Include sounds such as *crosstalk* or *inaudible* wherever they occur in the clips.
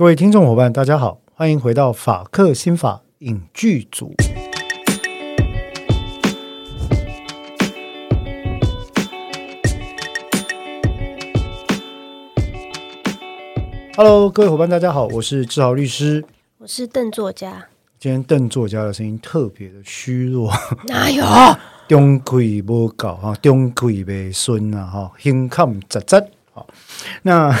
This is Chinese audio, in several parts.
各位听众伙伴，大家好，欢迎回到法克心法影剧组。Hello，各位伙伴，大家好，我是志豪律师，我是邓作家。今天邓作家的声音特别的虚弱，*laughs* 哪有？中气不够哈，中气未顺啊哈，胸腔杂杂。好，那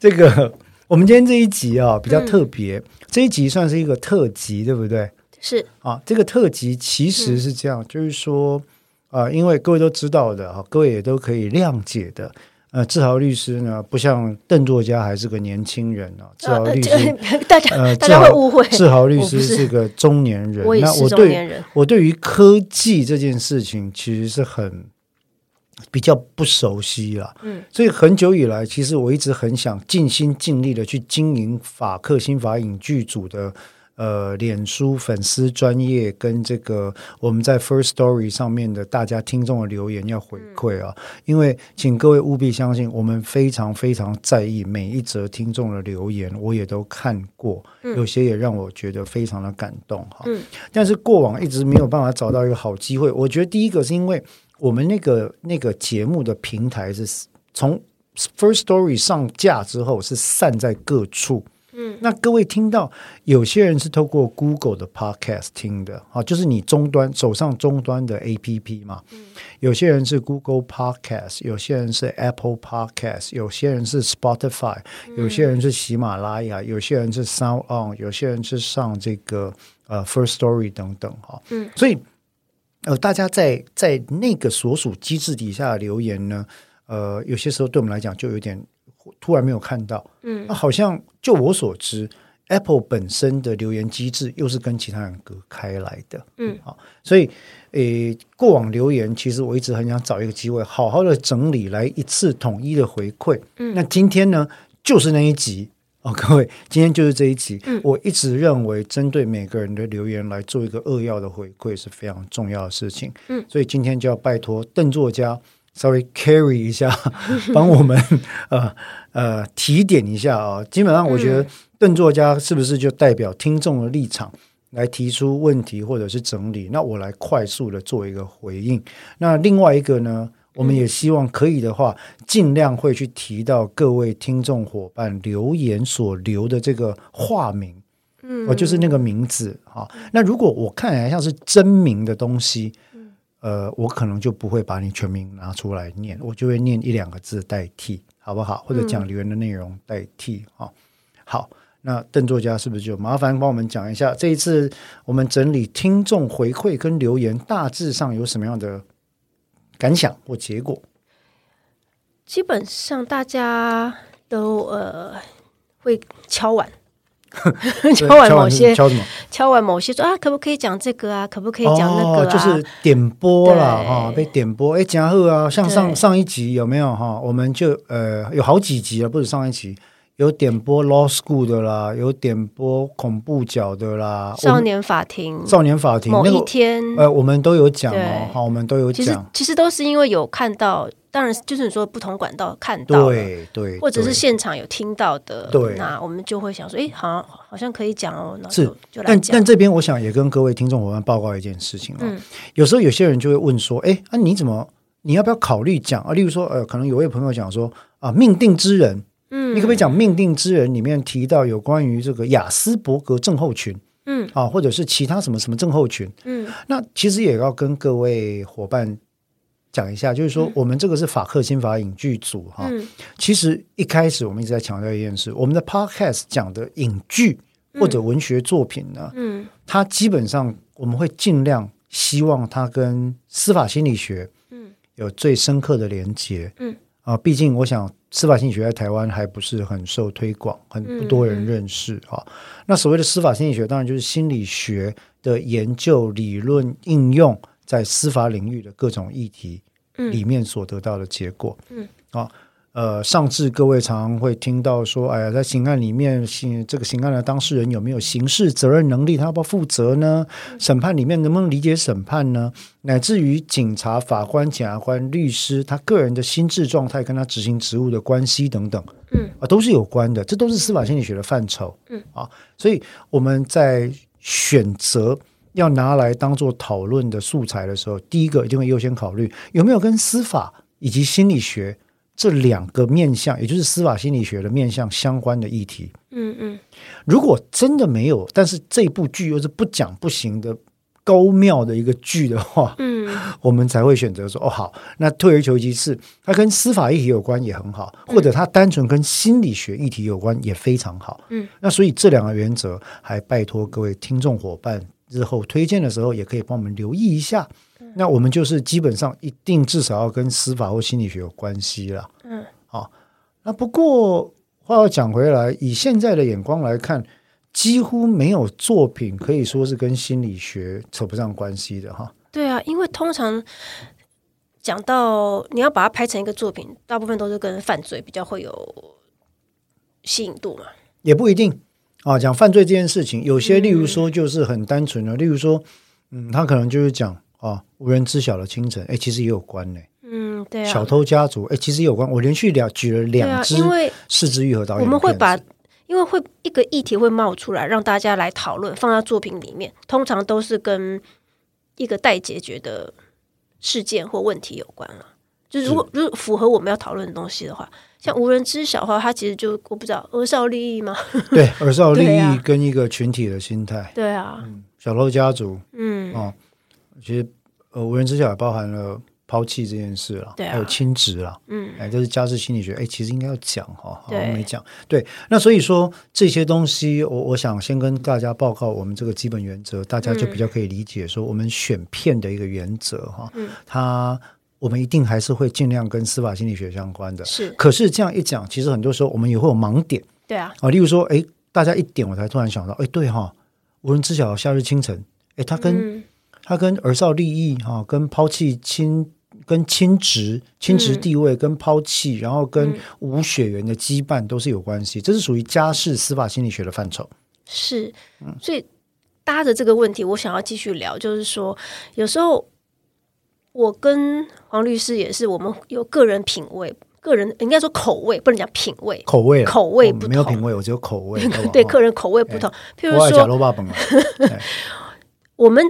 这个。我们今天这一集啊比较特别，嗯，这一集算是一个特辑，对不对？是啊，这个特辑其实是这样，嗯，就是说啊，呃，因为各位都知道的啊，各位也都可以谅解的。呃，志豪律师呢，不像邓作家还是个年轻人啊，志豪律师，呃，*laughs* 大家呃，大家会误会，志豪律师是个中年人。我也是中年人。那我对我对于科技这件事情，其实是很。比较不熟悉了，嗯，所以很久以来，其实我一直很想尽心尽力的去经营法克新法影剧组的呃脸书粉丝专业跟这个我们在 First Story 上面的大家听众的留言要回馈啊，嗯，因为请各位务必相信，我们非常非常在意每一则听众的留言，我也都看过，有些也让我觉得非常的感动哈，嗯，但是过往一直没有办法找到一个好机会，我觉得第一个是因为。我们那个那个节目的平台是从 First Story 上架之后是散在各处，嗯，那各位听到有些人是透过 Google 的 Podcast 听的啊，就是你终端手上终端的 APP 嘛，嗯，有些人是 Google Podcast，有些人是 Apple Podcast，有些人是 Spotify，有些人是喜马拉雅，有些人是 Sound On，有些人是上这个呃 First Story 等等哈，嗯，所以。呃，大家在在那个所属机制底下的留言呢，呃，有些时候对我们来讲就有点突然没有看到，嗯，那好像就我所知，Apple 本身的留言机制又是跟其他人隔开来的，嗯，好，所以，诶，过往留言其实我一直很想找一个机会，好好的整理来一次统一的回馈，嗯，那今天呢，就是那一集。哦，各位，今天就是这一集。嗯，我一直认为，针对每个人的留言来做一个扼要的回馈是非常重要的事情。嗯，所以今天就要拜托邓作家稍微 carry 一下，*laughs* 帮我们呃呃提点一下啊。基本上，我觉得邓作家是不是就代表听众的立场来提出问题或者是整理？那我来快速的做一个回应。那另外一个呢？我们也希望可以的话，尽量会去提到各位听众伙伴留言所留的这个化名，嗯，哦，就是那个名字啊。那如果我看起来像是真名的东西，呃，我可能就不会把你全名拿出来念，我就会念一两个字代替，好不好？或者讲留言的内容代替啊。好，那邓作家是不是就麻烦帮我们讲一下这一次我们整理听众回馈跟留言大致上有什么样的？感想或结果，基本上大家都呃会敲碗，*laughs* 敲碗某些敲什么？敲碗某些说啊，可不可以讲这个啊？可不可以讲那个啊？哦，就是点播了哈，被点播。哎，嘉贺啊，像上上一集有没有哈？我们就呃有好几集啊，不止上一集。有点播 Law School 的啦，有点播恐怖角的啦，少年法庭，少年法庭某一天，那个、呃，我们都有讲哦，好，我们都有讲。其实其实都是因为有看到，当然就是你说不同管道看到，对对，或者是现场有听到的，对，那我们就会想说，哎，好像好像可以讲哦，那是就来讲。但但这边我想也跟各位听众伙伴报告一件事情啊、哦嗯，有时候有些人就会问说，哎，啊你怎么你要不要考虑讲啊？例如说，呃，可能有位朋友讲说啊，命定之人。嗯，你可不可以讲《命定之人》里面提到有关于这个雅斯伯格症候群？嗯，啊，或者是其他什么什么症候群？嗯，那其实也要跟各位伙伴讲一下，就是说我们这个是法克心法影剧组哈、嗯。其实一开始我们一直在强调一件事，我们的 Podcast 讲的影剧或者文学作品呢，嗯，它基本上我们会尽量希望它跟司法心理学嗯有最深刻的连接。嗯，啊，毕竟我想。司法心理学在台湾还不是很受推广，很不多人认识哈、嗯。那所谓的司法心理学，当然就是心理学的研究、理论应用在司法领域的各种议题里面所得到的结果。嗯，啊，呃，上至各位常常会听到说，哎呀，在刑案里面，刑这个刑案的当事人有没有刑事责任能力？他要不要负责呢？审判里面能不能理解审判呢？乃至于警察、法官、检察官、律师，他个人的心智状态跟他执行职务的关系等等，嗯啊，都是有关的。这都是司法心理学的范畴，嗯啊，所以我们在选择要拿来当做讨论的素材的时候，第一个一定会优先考虑有没有跟司法以及心理学。这两个面向，也就是司法心理学的面向相关的议题。嗯嗯，如果真的没有，但是这部剧又是不讲不行的高妙的一个剧的话，嗯，*laughs* 我们才会选择说，哦，好，那退而求其次，它跟司法议题有关也很好，或者它单纯跟心理学议题有关也非常好。嗯，那所以这两个原则，还拜托各位听众伙伴，日后推荐的时候也可以帮我们留意一下。那我们就是基本上一定至少要跟司法或心理学有关系了。嗯，好。那不过话要讲回来，以现在的眼光来看，几乎没有作品可以说是跟心理学扯不上关系的哈。对啊，因为通常讲到你要把它拍成一个作品，大部分都是跟犯罪比较会有吸引度嘛。也不一定啊。讲犯罪这件事情，有些例如说就是很单纯的，嗯、例如说，嗯，他可能就是讲。啊，无人知晓的清晨，哎，其实也有关呢。嗯，对啊。小偷家族，哎，其实也有关。我连续两举了两支，因为四支愈合导演。我们会把，因为会一个议题会冒出来，让大家来讨论，放在作品里面，通常都是跟一个待解决的事件或问题有关了。就如果如果符合我们要讨论的东西的话，像无人知晓的话，它其实就我不知道儿少利益吗？*laughs* 对，儿少利益跟一个群体的心态。对啊，嗯，小偷家族，嗯，哦。其实，呃，无人知晓也包含了抛弃这件事了，对啊，还有亲职了，嗯，哎，这是家事心理学，哎，其实应该要讲哈，好像没讲，对，那所以说这些东西，我我想先跟大家报告我们这个基本原则，大家就比较可以理解说我们选片的一个原则哈，嗯，它我们一定还是会尽量跟司法心理学相关的，是，可是这样一讲，其实很多时候我们也会有盲点，对啊，啊，例如说，哎，大家一点我才突然想到，哎，对哈，无人知晓夏日清晨，哎，它跟他跟儿少利益哈，跟抛弃亲、跟亲职、亲职地位、跟抛弃，然后跟无血缘的羁绊都是有关系，这是属于家事司法心理学的范畴。是，所以搭着这个问题，我想要继续聊，就是说，有时候我跟黄律师也是，我们有个人品味，个人应该说口味，不能讲品味，口味，口味不同，没有品味，我只有口味。*laughs* 对，个人口味不同，譬如说，*laughs* 我们。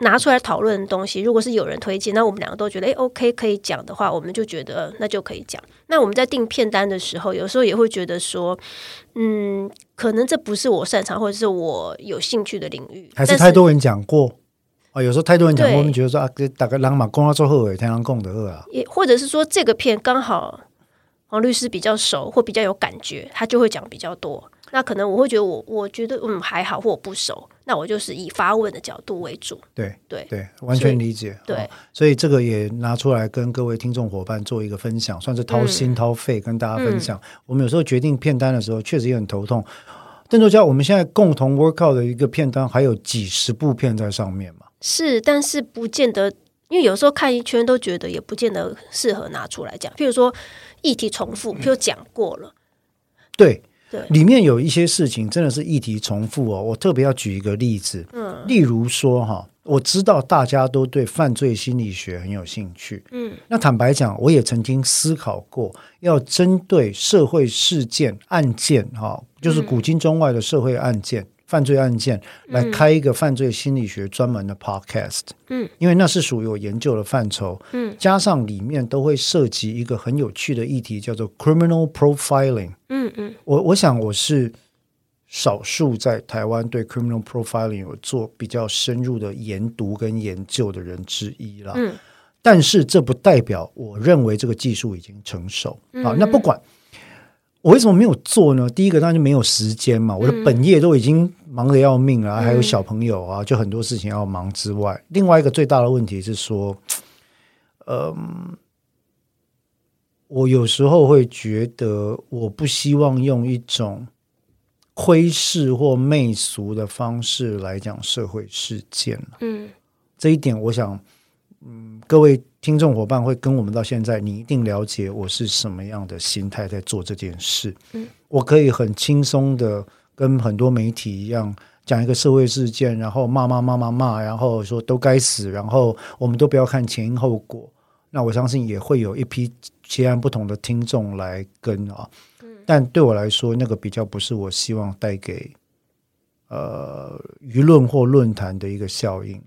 拿出来讨论的东西，如果是有人推荐，那我们两个都觉得诶 OK 可以讲的话，我们就觉得那就可以讲。那我们在订片单的时候，有时候也会觉得说，嗯，可能这不是我擅长或者是我有兴趣的领域，还是太多人讲过啊？有时候太多人讲过，我们觉得说啊，大概人嘛，讲到最后尾，天狼共的二啊，也或者是说这个片刚好黄律师比较熟或比较有感觉，他就会讲比较多。那可能我会觉得我我觉得嗯还好，或我不熟，那我就是以发问的角度为主。对对对，完全理解。对、哦，所以这个也拿出来跟各位听众伙伴做一个分享，算是掏心掏肺跟大家分享。嗯、我们有时候决定片单的时候，确实也很头痛。邓作家，我们现在共同 work out 的一个片单还有几十部片在上面嘛？是，但是不见得，因为有时候看一圈都觉得也不见得适合拿出来讲。譬如说议题重复，譬如讲过了，对。里面有一些事情真的是议题重复哦，我特别要举一个例子，嗯，例如说哈，我知道大家都对犯罪心理学很有兴趣，嗯，那坦白讲，我也曾经思考过，要针对社会事件案件哈，就是古今中外的社会案件。犯罪案件来开一个犯罪心理学专门的 podcast，嗯，因为那是属于我研究的范畴，嗯，加上里面都会涉及一个很有趣的议题，叫做 criminal profiling，嗯嗯，我我想我是少数在台湾对 criminal profiling 有做比较深入的研读跟研究的人之一了，嗯，但是这不代表我认为这个技术已经成熟，好，那不管。我为什么没有做呢？第一个当然就没有时间嘛，我的本业都已经忙得要命了，嗯、还有小朋友啊，就很多事情要忙之外，另外一个最大的问题是说，*tsk* 嗯、呃，我有时候会觉得，我不希望用一种窥视或媚俗的方式来讲社会事件。嗯，这一点我想，嗯，各位。听众伙伴会跟我们到现在，你一定了解我是什么样的心态在做这件事。嗯，我可以很轻松的跟很多媒体一样讲一个社会事件，然后骂骂骂骂骂，然后说都该死，然后我们都不要看前因后果。那我相信也会有一批截然不同的听众来跟啊。嗯，但对我来说，那个比较不是我希望带给呃舆论或论坛的一个效应。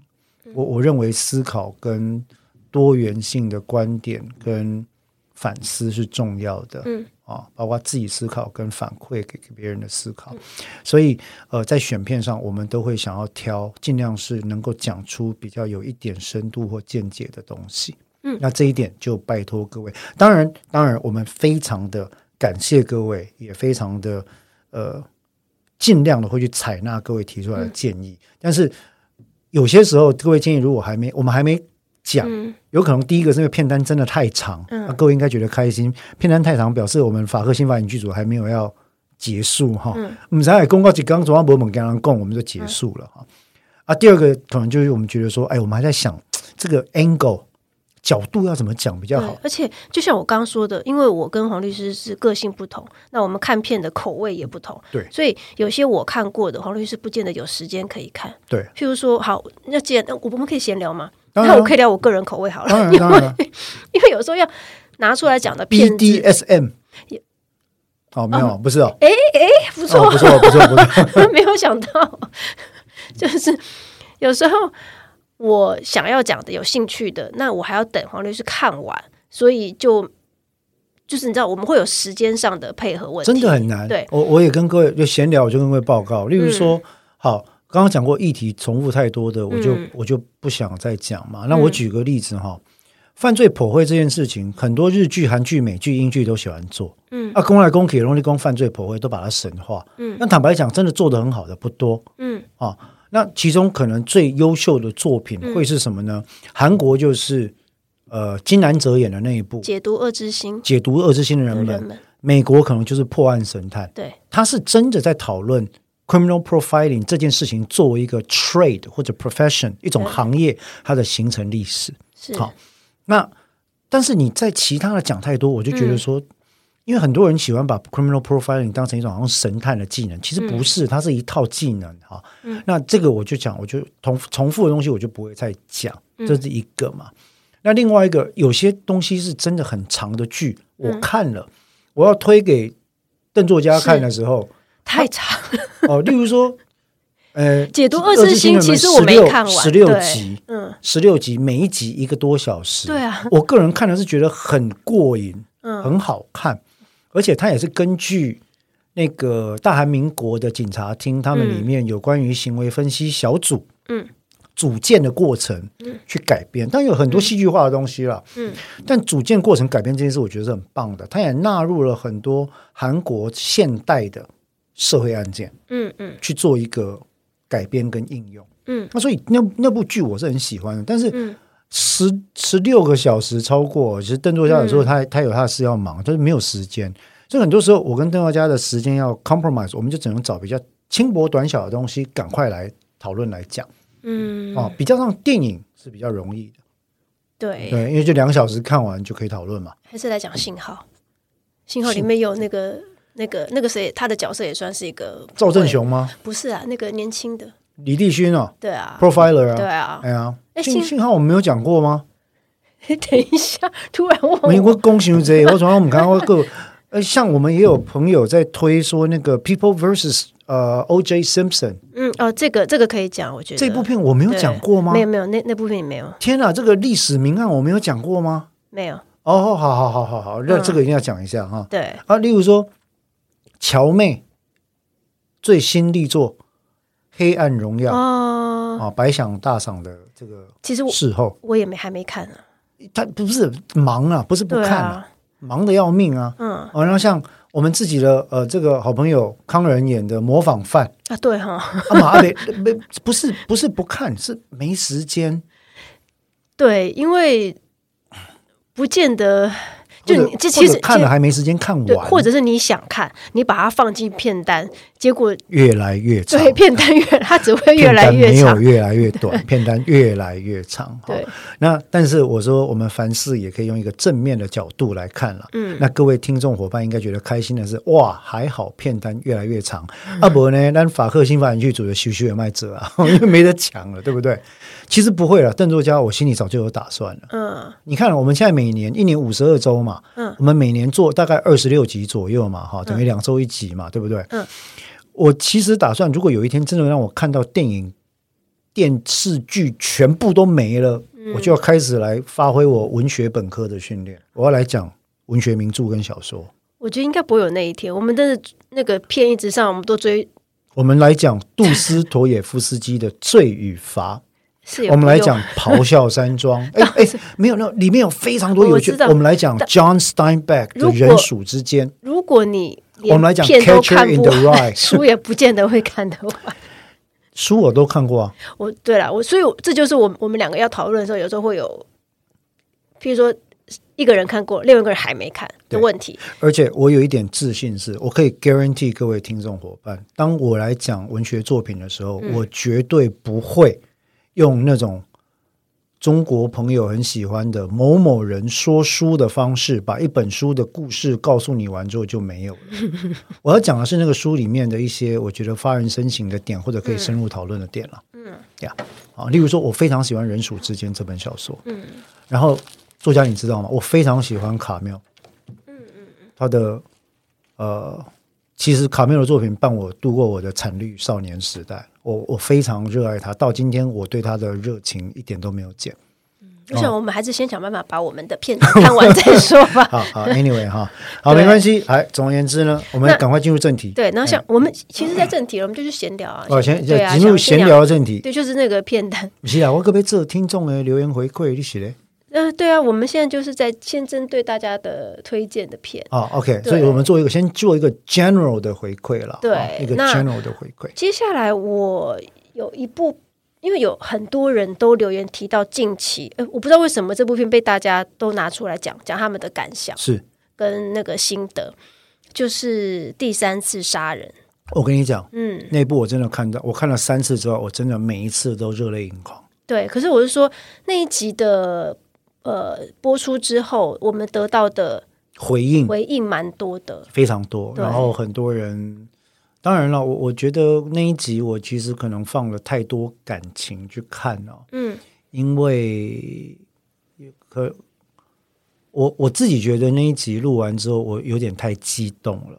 我我认为思考跟多元性的观点跟反思是重要的，嗯啊，包括自己思考跟反馈给给别人的思考，所以呃，在选片上，我们都会想要挑尽量是能够讲出比较有一点深度或见解的东西，嗯，那这一点就拜托各位，当然当然，我们非常的感谢各位，也非常的呃尽量的会去采纳各位提出来的建议，但是有些时候各位建议如果还没我们还没。讲有可能第一个是因为片单真的太长，那、嗯啊、各位应该觉得开心。片单太长表示我们法客新法影剧组还没有要结束哈。我们才公告几刚昨晚博猛跟人共，我们就结束了哈。啊，第二个可能就是我们觉得说，哎，我们还在想这个 angle 角度要怎么讲比较好。而且就像我刚刚说的，因为我跟黄律师是个性不同，那我们看片的口味也不同，对，所以有些我看过的黄律师不见得有时间可以看。对，譬如说，好，那既然我们可以闲聊吗？那我可以聊我个人口味好了，因为 *laughs* 因为有时候要拿出来讲的片 BDSM 哦，没有，不是哦，哎哎，不错，不错，不错，不错，没有想到，*laughs* 就是有时候我想要讲的有兴趣的，那我还要等黄律师看完，所以就就是你知道，我们会有时间上的配合问题，真的很难。对，我我也跟各位就闲聊，我就跟各位报告，例如说，好。刚刚讲过议题重复太多的，我就、嗯、我就不想再讲嘛。那我举个例子哈，嗯、犯罪剖绘这件事情，很多日剧、韩剧、美剧、英剧都喜欢做。嗯，啊，公来公去，容易公犯罪剖绘都把它神化。嗯，那坦白讲，真的做得很好的不多。嗯，啊，那其中可能最优秀的作品会是什么呢？嗯、韩国就是呃金南哲演的那一部《解读恶之心》，解读恶之心的人们。人们美国可能就是破案神探。对，他是真的在讨论。Criminal profiling 这件事情作为一个 trade 或者 profession 一种行业，它的形成历史是好。那但是你在其他的讲太多，我就觉得说，嗯、因为很多人喜欢把 criminal profiling 当成一种好像神探的技能，其实不是，嗯、它是一套技能哈。嗯、那这个我就讲，我就重重复的东西我就不会再讲，这是一个嘛。嗯、那另外一个，有些东西是真的很长的剧，我看了，嗯、我要推给邓作家看的时候。太长哦，例如说，呃，*laughs* 解读恶之心，其实我没看完，十六集，嗯，十六集，每一集一个多小时，对啊，我个人看的是觉得很过瘾，嗯，很好看，而且它也是根据那个大韩民国的警察厅，他们里面有关于行为分析小组，嗯，组建的过程，嗯，去改编，但有很多戏剧化的东西了，嗯，但组建过程改编这件事，我觉得是很棒的，它也纳入了很多韩国现代的。社会案件，嗯嗯，去做一个改编跟应用，嗯，那所以那那部剧我是很喜欢的，但是十十六个小时超过，其实邓作家有时候他他有他的事要忙，就是没有时间，所以很多时候我跟邓作家的时间要 compromise，我们就只能找比较轻薄短小的东西，赶快来讨论来讲，嗯，哦，比较上电影是比较容易的，对。对，因为就两个小时看完就可以讨论嘛，还是来讲信号，信号里面有那个。那个那个谁，他的角色也算是一个赵正雄吗？不是啊，那个年轻的李帝勋哦，对啊，Profiler 啊，对啊，哎呀，信信号我们没有讲过吗？*laughs* 等一下，突然忘了。美国公行贼，我从来我们刚刚过，呃，*laughs* 像我们也有朋友在推说那个 People versus 呃 O.J. Simpson，嗯哦，这个这个可以讲，我觉得这部片我没有讲过吗？没有没有，那那部片也没有。天哪，这个历史名案我没有讲过吗？没有。哦，好好好好好，那这个一定要讲一下哈。对啊，例如说。乔妹最新力作《黑暗荣耀》啊，白想大赏的这个，其实事后我也没还没看呢。他不是忙啊，不是不看啊，忙得要命啊。嗯，然后像我们自己的呃，这个好朋友康仁演的《模仿犯》啊，对哈，*laughs* 啊没没不是不是不看，是没时间。对，因为不见得。就你这其实看了还没时间看完，或者是你想看，你把它放进片单，结果越来越长，对，片单越 *laughs* 它只会越来越长，没有越来越短，*laughs* 片单越来越长。对，那但是我说，我们凡事也可以用一个正面的角度来看了。嗯，那各位听众伙伴应该觉得开心的是，哇，还好片单越来越长。嗯、啊呢，但法克新法演剧组的修修也卖者啊，*laughs* 因为没得抢了，对不对？其实不会了，邓作家，我心里早就有打算了。嗯，你看我们现在每年一年五十二周嘛，嗯，我们每年做大概二十六集左右嘛，哈，等于两周一集嘛，对不对？嗯。我其实打算，如果有一天真的让我看到电影、电视剧全部都没了，嗯、我就要开始来发挥我文学本科的训练。我要来讲文学名著跟小说。我觉得应该不会有那一天。我们真的那个片一直上，我们都追。我们来讲杜斯妥也夫斯基的《罪与罚》，*laughs* 我们来讲《咆哮山庄》。*laughs* 哎哎，没有，没有，里面有非常多有趣。我，我们来讲 John Steinbeck 的《人鼠之间》。如果你我们来讲《Catcher in the Rye》，*laughs* 书也不见得会看得完。书我都看过啊。我对了，我所以这就是我我们两个要讨论的时候，有时候会有，譬如说一个人看过，另外一个人还没看的问题。而且我有一点自信是，我可以 guarantee 各位听众伙伴，当我来讲文学作品的时候，嗯、我绝对不会用那种。中国朋友很喜欢的某某人说书的方式，把一本书的故事告诉你完之后就没有了。*laughs* 我要讲的是那个书里面的一些我觉得发人深省的点，或者可以深入讨论的点了。嗯，呀，啊，例如说，我非常喜欢《人鼠之间》这本小说。嗯，然后作家你知道吗？我非常喜欢卡缪。嗯嗯，他的呃，其实卡缪的作品伴我度过我的惨绿少年时代。我我非常热爱他，到今天我对他的热情一点都没有减。嗯，我想我们还是先想办法把我们的片看完再说吧。*laughs* 好好，Anyway 哈，好没关系。哎，总而言之呢，我们赶快进入正题。对，然后像我们其实，在正题了，我们就去闲聊啊。哦，先进入闲聊的正题。对，就是那个片单。是啊，我可不可以做听众的留言回馈？你写的。嗯、呃，对啊，我们现在就是在先针对大家的推荐的片啊、哦，OK，所以我们做一个先做一个 general 的回馈了，对、哦，一个 general 的回馈。接下来我有一部，因为有很多人都留言提到近期，呃，我不知道为什么这部片被大家都拿出来讲讲他们的感想，是跟那个心得，就是第三次杀人。我跟你讲，嗯，那部我真的看到，我看了三次之后，我真的每一次都热泪盈眶。对，可是我是说那一集的。呃，播出之后，我们得到的回应回应蛮多的，非常多。然后很多人，当然了，我我觉得那一集我其实可能放了太多感情去看了，嗯，因为可我我自己觉得那一集录完之后，我有点太激动了。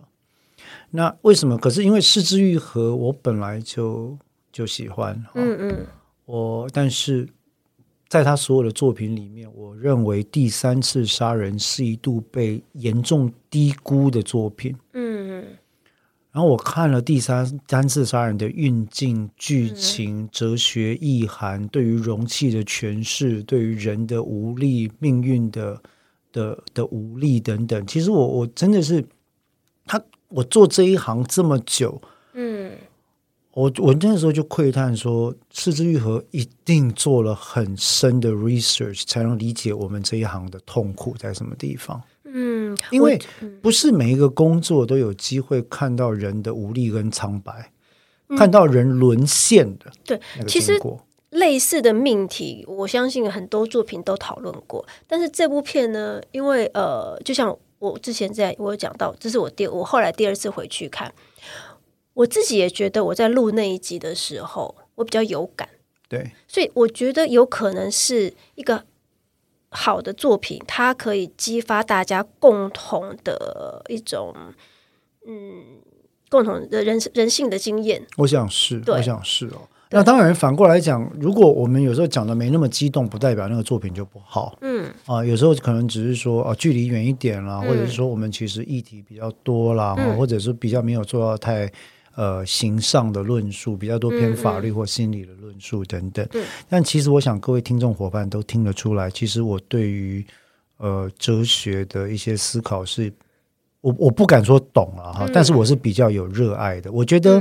那为什么？可是因为失之愈合，我本来就就喜欢，嗯嗯，我但是。在他所有的作品里面，我认为《第三次杀人》是一度被严重低估的作品。嗯，然后我看了《第三三次杀人》的运镜、剧情、哲学意涵，对于容器的诠释，对于人的无力、命运的的的无力等等。其实我我真的是他，我做这一行这么久，嗯。我我那时候就喟叹说，四肢愈合一定做了很深的 research，才能理解我们这一行的痛苦在什么地方。嗯，因为不是每一个工作都有机会看到人的无力跟苍白，嗯、看到人沦陷的。对，其实类似的命题，我相信很多作品都讨论过。但是这部片呢，因为呃，就像我之前在我有讲到，这是我第我后来第二次回去看。我自己也觉得我在录那一集的时候，我比较有感。对，所以我觉得有可能是一个好的作品，它可以激发大家共同的一种，嗯，共同的人人性的经验。我想是，我想是哦。那当然，反过来讲，如果我们有时候讲的没那么激动，不代表那个作品就不好。嗯啊，有时候可能只是说啊，距离远一点啦，嗯、或者是说我们其实议题比较多啦，嗯、或者是比较没有做到太。呃，形上的论述比较多，偏法律或心理的论述等等。嗯嗯、但其实我想各位听众伙伴都听得出来，其实我对于呃哲学的一些思考是，我我不敢说懂了哈，嗯、但是我是比较有热爱的。我觉得，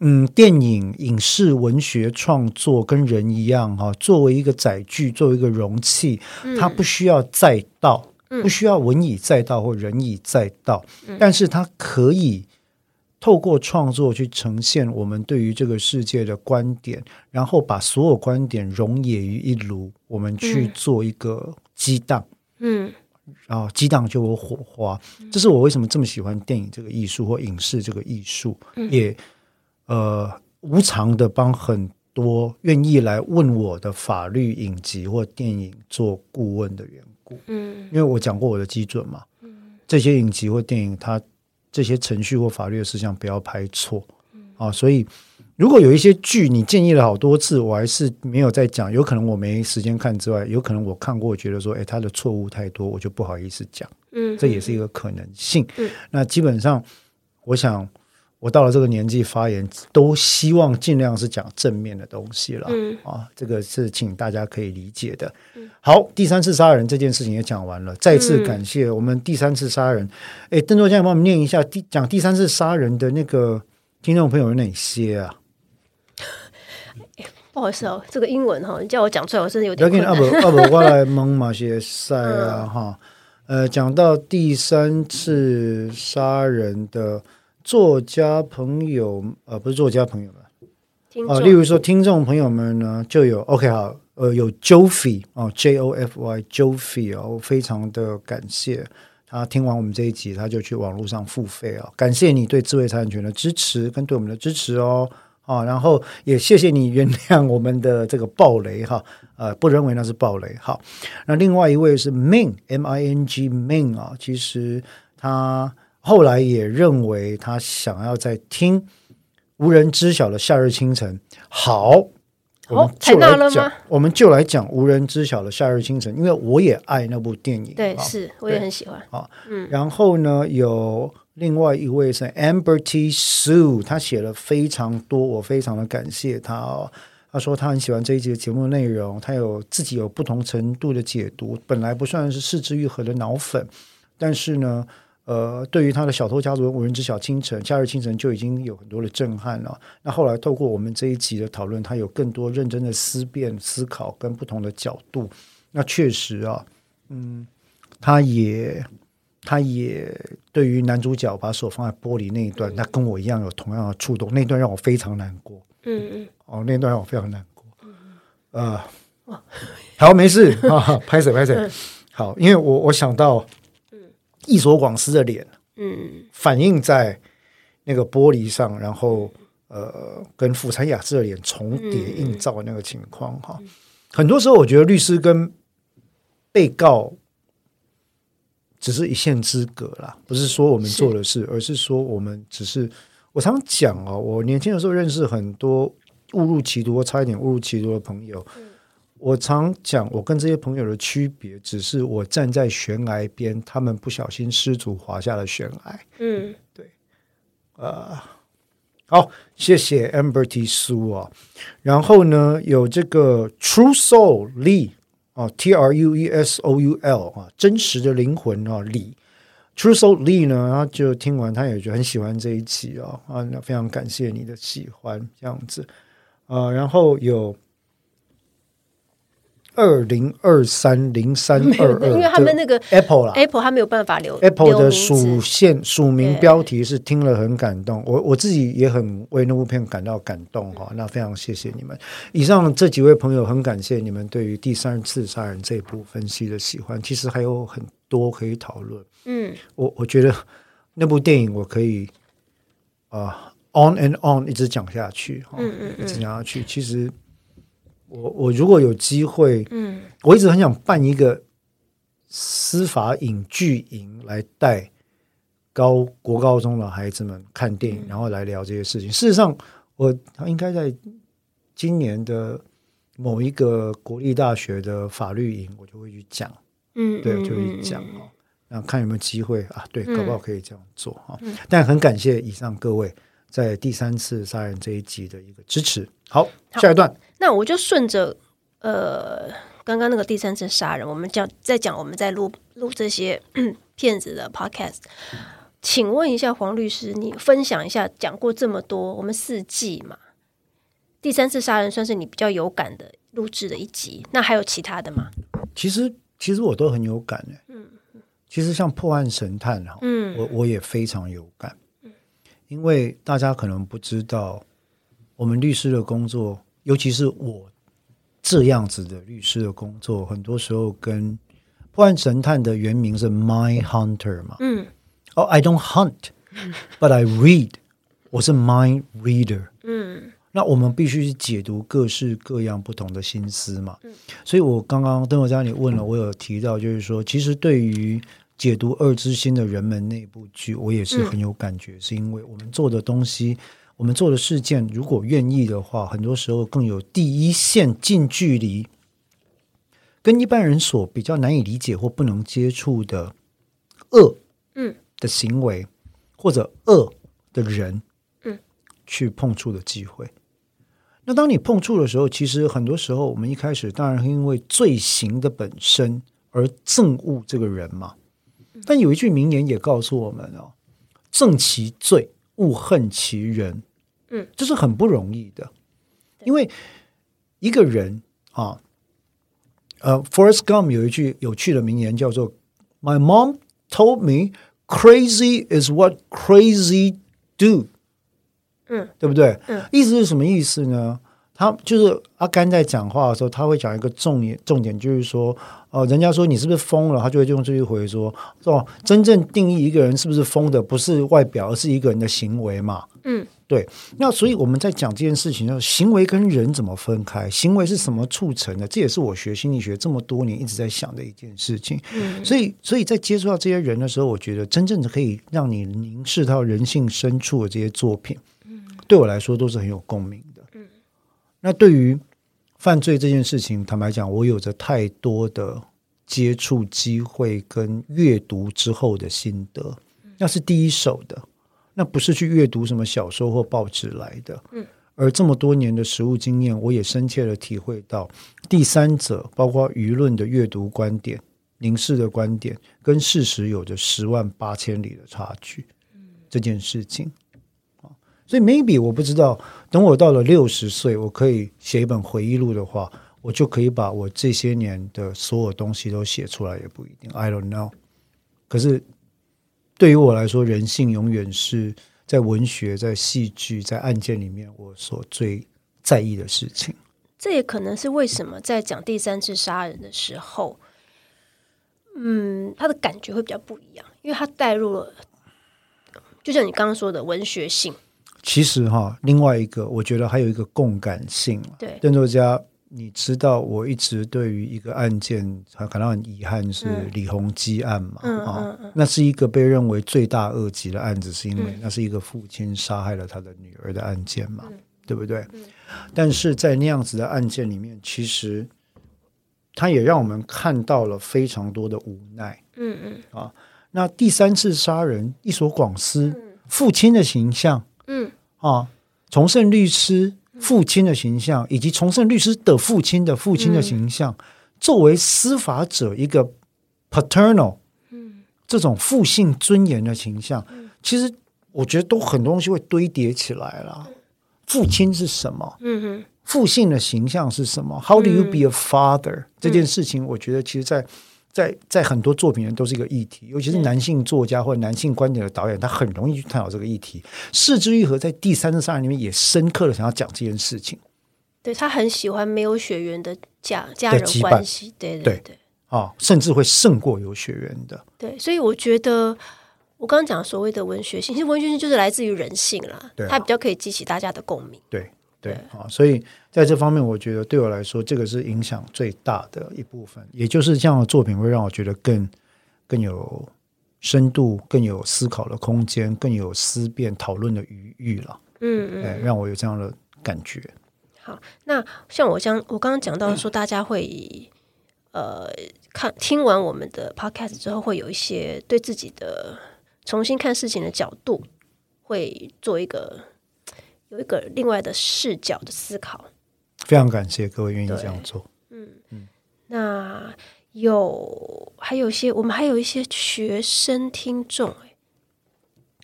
嗯，嗯，电影、影视、文学创作跟人一样哈，作为一个载具，作为一个容器，它不需要载道，不需要文以载道或人以载道，嗯、但是它可以。透过创作去呈现我们对于这个世界的观点，然后把所有观点溶解于一炉，我们去做一个激荡，嗯，然后激荡就有火花。这是我为什么这么喜欢电影这个艺术或影视这个艺术，也呃无偿的帮很多愿意来问我的法律影集或电影做顾问的缘故。嗯，因为我讲过我的基准嘛，这些影集或电影它。这些程序或法律的事项不要拍错啊！所以如果有一些剧你建议了好多次，我还是没有再讲，有可能我没时间看之外，有可能我看过，觉得说，哎，他的错误太多，我就不好意思讲。嗯，这也是一个可能性。嗯，那基本上，我想。我到了这个年纪发言，都希望尽量是讲正面的东西了。嗯啊，这个是请大家可以理解的。嗯、好，第三次杀人这件事情也讲完了，再次感谢我们第三次杀人。哎、嗯，邓作家，帮我们念一下第讲第三次杀人的那个听众朋友有哪些啊？*laughs* 不好意思哦，这个英文哈，你叫我讲出来，我真的有点困难。阿伯阿伯，*laughs* 我来蒙马些赛啊哈。呃，讲到第三次杀人的。作家朋友，呃，不是作家朋友们，啊、呃，例如说听众朋友们呢，就有 OK 好，呃，有 Joffy 哦，J O F Y Joffy 哦，非常的感谢他听完我们这一集，他就去网络上付费哦，感谢你对智慧财产权的支持跟对我们的支持哦，啊，然后也谢谢你原谅我们的这个暴雷哈，呃，不认为那是暴雷，好，那另外一位是 Ming M I N G Ming 啊，其实他。后来也认为他想要再听无人知晓的夏日清晨。好，我们就来讲，我们就来讲无人知晓的夏日清晨，因为我也爱那部电影。对，是，我也很喜欢。好，嗯，然后呢，有另外一位是 Amber T. Sue，他写了非常多，我非常的感谢他哦。他说他很喜欢这一集的节目内容，他有自己有不同程度的解读，本来不算是四肢愈合的脑粉，但是呢。呃，对于他的《小偷家族》《无人知晓清晨》《夏日清晨》就已经有很多的震撼了。那后来透过我们这一集的讨论，他有更多认真的思辨、思考跟不同的角度。那确实啊，嗯，他也他也对于男主角把手放在玻璃那一段，他跟我一样有同样的触动。那段让我非常难过。嗯嗯。哦，那段让我非常难过。嗯嗯。呃，好，没事 *laughs* 啊，拍手拍手。好，因为我我想到。伊索广司的脸，嗯，反映在那个玻璃上，然后呃，跟富山雅治的脸重叠映照的那个情况哈。很多时候，我觉得律师跟被告只是一线之隔啦，不是说我们做的事，而是说我们只是。我常讲哦，我年轻的时候认识很多误入歧途或差一点误入歧途的朋友。我常讲，我跟这些朋友的区别，只是我站在悬崖边，他们不小心失足滑下了悬崖。嗯，对，呃，好，谢谢 Amber T. Sue 啊。然后呢，有这个 True Soul Lee 啊，T R U E S O U L 啊，真实的灵魂啊，李 True Soul Lee 呢，他就听完，他也就很喜欢这一期啊啊，那非常感谢你的喜欢，这样子啊，然后有。二零二三零三二二，因为他们那个 Apple 啦，Apple 他没有办法留 Apple 的属线署名标题是听了很感动，我我自己也很为那部片感到感动哈，那非常谢谢你们。以上这几位朋友很感谢你们对于第三次杀人这一部分析的喜欢，其实还有很多可以讨论。嗯，我我觉得那部电影我可以啊、uh, on and on 一直讲下去，嗯嗯嗯，一直讲下去，其实。我我如果有机会，嗯，我一直很想办一个司法影剧营，来带高国高中的孩子们看电影，然后来聊这些事情。事实上，我应该在今年的某一个国立大学的法律营，我就会去讲，嗯，对，就会讲哦，然后看有没有机会啊，对，搞不好可以这样做哈。但很感谢以上各位在第三次杀人这一集的一个支持。好，下一段。那我就顺着呃，刚刚那个第三次杀人，我们讲再讲我们在录录这些 *clears throat* 骗子的 podcast。请问一下黄律师，你分享一下讲过这么多，我们四季嘛，第三次杀人算是你比较有感的录制的一集。那还有其他的吗？其实其实我都很有感诶。嗯，其实像破案神探哈，嗯，我我也非常有感。因为大家可能不知道，我们律师的工作，尤其是我这样子的律师的工作，很多时候跟破案神探的原名是 Mind Hunter 嘛，嗯，哦、oh,，I don't hunt，but I read，*laughs* 我是 Mind Reader，嗯。那我们必须去解读各式各样不同的心思嘛，所以我刚刚邓国佳你问了，我有提到，就是说，其实对于解读恶之心的人们那部剧，我也是很有感觉，是因为我们做的东西，我们做的事件，如果愿意的话，很多时候更有第一线近距离，跟一般人所比较难以理解或不能接触的恶，嗯，的行为或者恶的人，嗯，去碰触的机会。那当你碰触的时候，其实很多时候，我们一开始当然因为罪行的本身而憎恶这个人嘛。但有一句名言也告诉我们哦：“正其罪，勿恨其人。”嗯，这是很不容易的，因为一个人啊，呃，Forrest Gump 有一句有趣的名言叫做 “My mom told me crazy is what crazy do。”嗯，对不对？嗯，意思是什么意思呢？他就是阿甘在讲话的时候，他会讲一个重点，重点就是说，哦、呃，人家说你是不是疯了，他就会用这句回说，哦，真正定义一个人是不是疯的，不是外表，而是一个人的行为嘛。嗯，对。那所以我们在讲这件事情的时候，行为跟人怎么分开？行为是什么促成的？这也是我学心理学这么多年一直在想的一件事情。嗯，所以，所以在接触到这些人的时候，我觉得真正的可以让你凝视到人性深处的这些作品。对我来说都是很有共鸣的。嗯，那对于犯罪这件事情，坦白讲，我有着太多的接触机会跟阅读之后的心得，那是第一手的，那不是去阅读什么小说或报纸来的。嗯，而这么多年的实务经验，我也深切的体会到，第三者包括舆论的阅读观点、凝视的观点，跟事实有着十万八千里的差距。嗯，这件事情。所以，maybe 我不知道，等我到了六十岁，我可以写一本回忆录的话，我就可以把我这些年的所有东西都写出来，也不一定。I don't know。可是，对于我来说，人性永远是在文学、在戏剧、在案件里面，我所最在意的事情。这也可能是为什么在讲第三次杀人的时候，嗯，他的感觉会比较不一样，因为他带入了，就像你刚刚说的文学性。其实哈，另外一个，我觉得还有一个共感性。对，邓作家，你知道，我一直对于一个案件，感到很遗憾，是李鸿基案嘛？嗯、啊，那是一个被认为罪大恶极的案子，是因为那是一个父亲杀害了他的女儿的案件嘛？嗯、对不对？嗯、但是在那样子的案件里面，其实他也让我们看到了非常多的无奈。嗯嗯。啊，那第三次杀人，一所广司、嗯、父亲的形象，嗯。啊，崇圣律师父亲的形象，以及崇圣律师的父亲的父亲的形象，嗯、作为司法者一个 paternal，嗯，这种父性尊严的形象，嗯、其实我觉得都很多东西会堆叠起来了。嗯、父亲是什么？嗯哼，父性的形象是什么？How do you be a father？、嗯、这件事情，我觉得其实，在在在很多作品里都是一个议题，尤其是男性作家或者男性观点的导演，他很容易去探讨这个议题。是枝裕和在第三次杀人里面也深刻的想要讲这件事情。对，他很喜欢没有血缘的家家人关系，对对对，啊、哦，甚至会胜过有血缘的。对，所以我觉得我刚刚讲所谓的文学性，其实文学性就是来自于人性啦，对啊、它比较可以激起大家的共鸣。对。对啊，所以在这方面，我觉得对我来说，这个是影响最大的一部分。也就是这样的作品会让我觉得更更有深度、更有思考的空间、更有思辨讨论的余裕了。嗯嗯，哎，让我有这样的感觉。好，那像我将我刚刚讲到说，大家会、嗯、呃看听完我们的 podcast 之后，会有一些对自己的重新看事情的角度，会做一个。有一个另外的视角的思考，非常感谢各位愿意这样做。嗯嗯，嗯，那有还有一些，我们还有一些学生听众，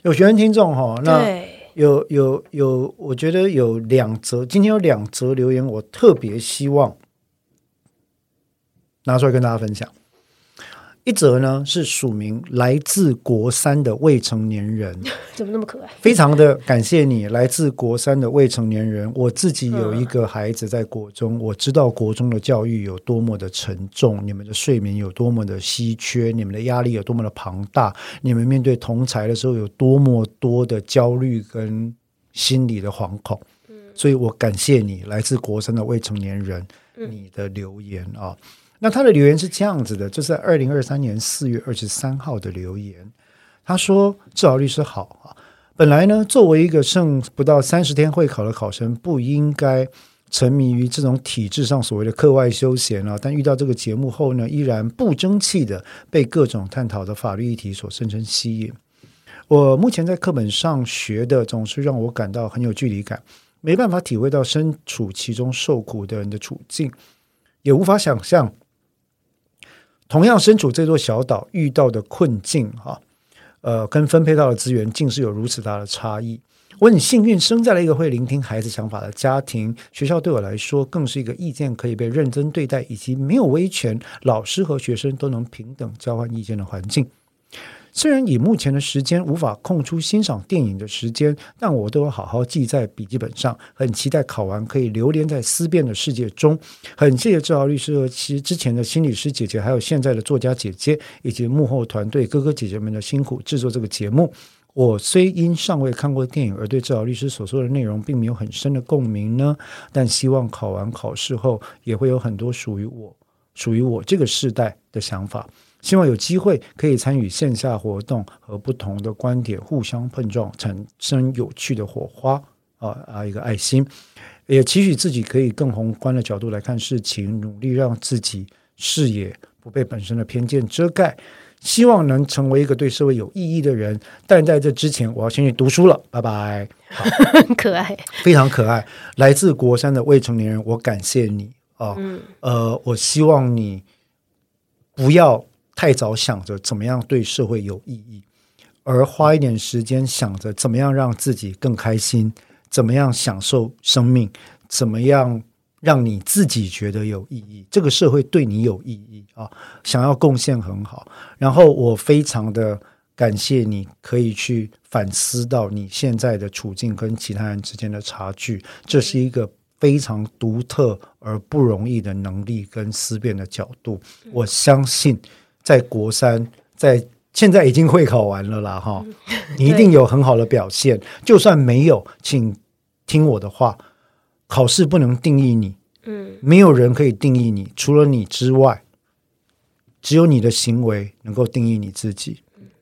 有学生听众哈。那有有有，我觉得有两则，今天有两则留言，我特别希望拿出来跟大家分享。一则呢是署名来自国三的未成年人，*laughs* 怎么那么可爱？非常的感谢你，来自国三的未成年人。我自己有一个孩子在国中，嗯、我知道国中的教育有多么的沉重，你们的睡眠有多么的稀缺，你们的压力有多么的庞大，你们面对同才的时候有多么多的焦虑跟心理的惶恐。嗯，所以我感谢你，来自国三的未成年人，你的留言啊。嗯那他的留言是这样子的，就是在二零二三年四月二十三号的留言。他说：“志豪律师好啊，本来呢，作为一个剩不到三十天会考的考生，不应该沉迷于这种体制上所谓的课外休闲啊。但遇到这个节目后呢，依然不争气的被各种探讨的法律议题所深深吸引。我目前在课本上学的，总是让我感到很有距离感，没办法体会到身处其中受苦的人的处境，也无法想象。”同样身处这座小岛遇到的困境，哈，呃，跟分配到的资源竟是有如此大的差异。我很幸运生在了一个会聆听孩子想法的家庭，学校对我来说更是一个意见可以被认真对待，以及没有威权，老师和学生都能平等交换意见的环境。虽然以目前的时间无法空出欣赏电影的时间，但我都有好好记在笔记本上。很期待考完可以流连在思辨的世界中。很谢谢志豪律师和其之前的心理师姐姐，还有现在的作家姐姐以及幕后团队哥哥姐姐们的辛苦制作这个节目。我虽因尚未看过电影而对志豪律师所说的内容并没有很深的共鸣呢，但希望考完考试后也会有很多属于我、属于我这个世代的想法。希望有机会可以参与线下活动，和不同的观点互相碰撞，产生有趣的火花。啊啊，一个爱心，也期许自己可以更宏观的角度来看事情，努力让自己视野不被本身的偏见遮盖。希望能成为一个对社会有意义的人。但在这之前，我要先去读书了。拜拜。很 *laughs* 可爱，非常可爱。来自国山的未成年人，我感谢你啊。嗯、呃，我希望你不要。太早想着怎么样对社会有意义，而花一点时间想着怎么样让自己更开心，怎么样享受生命，怎么样让你自己觉得有意义，这个社会对你有意义啊！想要贡献很好，然后我非常的感谢你可以去反思到你现在的处境跟其他人之间的差距，这是一个非常独特而不容易的能力跟思辨的角度，我相信。在国三，在现在已经会考完了啦，哈，*laughs* 你一定有很好的表现。就算没有，请听我的话，考试不能定义你，嗯，没有人可以定义你，除了你之外，只有你的行为能够定义你自己。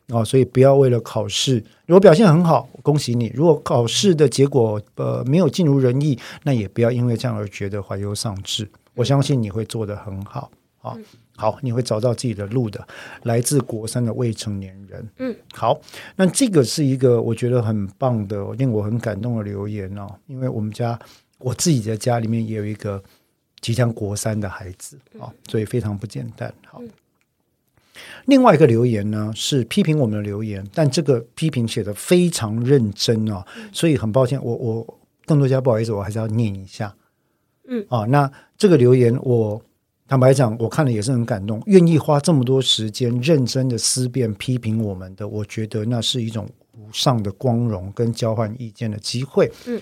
哦，所以不要为了考试，如果表现很好，恭喜你；如果考试的结果呃没有尽如人意，那也不要因为这样而觉得怀忧丧志。我相信你会做得很好，啊。好，你会找到自己的路的。来自国三的未成年人，嗯，好，那这个是一个我觉得很棒的，令我很感动的留言哦。因为我们家我自己的家里面也有一个即将国三的孩子啊，哦，所以非常不简单。好，另外一个留言呢是批评我们的留言，但这个批评写的非常认真哦，所以很抱歉，我我更多家不好意思，我还是要念一下。嗯，啊，那这个留言我。坦白讲，我看了也是很感动。愿意花这么多时间认真的思辨批评我们的，我觉得那是一种无上的光荣跟交换意见的机会。嗯，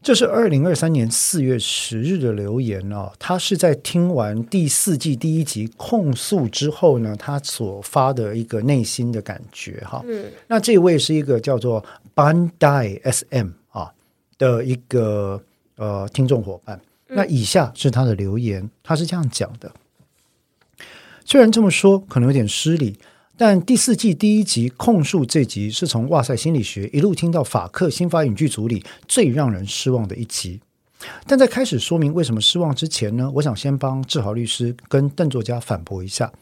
这是二零二三年四月十日的留言哦。他是在听完第四季第一集控诉之后呢，他所发的一个内心的感觉哈。嗯，那这位是一个叫做 Bandai SM 啊的一个呃听众伙伴。那以下是他的留言，他是这样讲的：虽然这么说可能有点失礼，但第四季第一集控诉这集是从《哇塞心理学》一路听到法克新法影剧组里最让人失望的一集。但在开始说明为什么失望之前呢，我想先帮志豪律师跟邓作家反驳一下，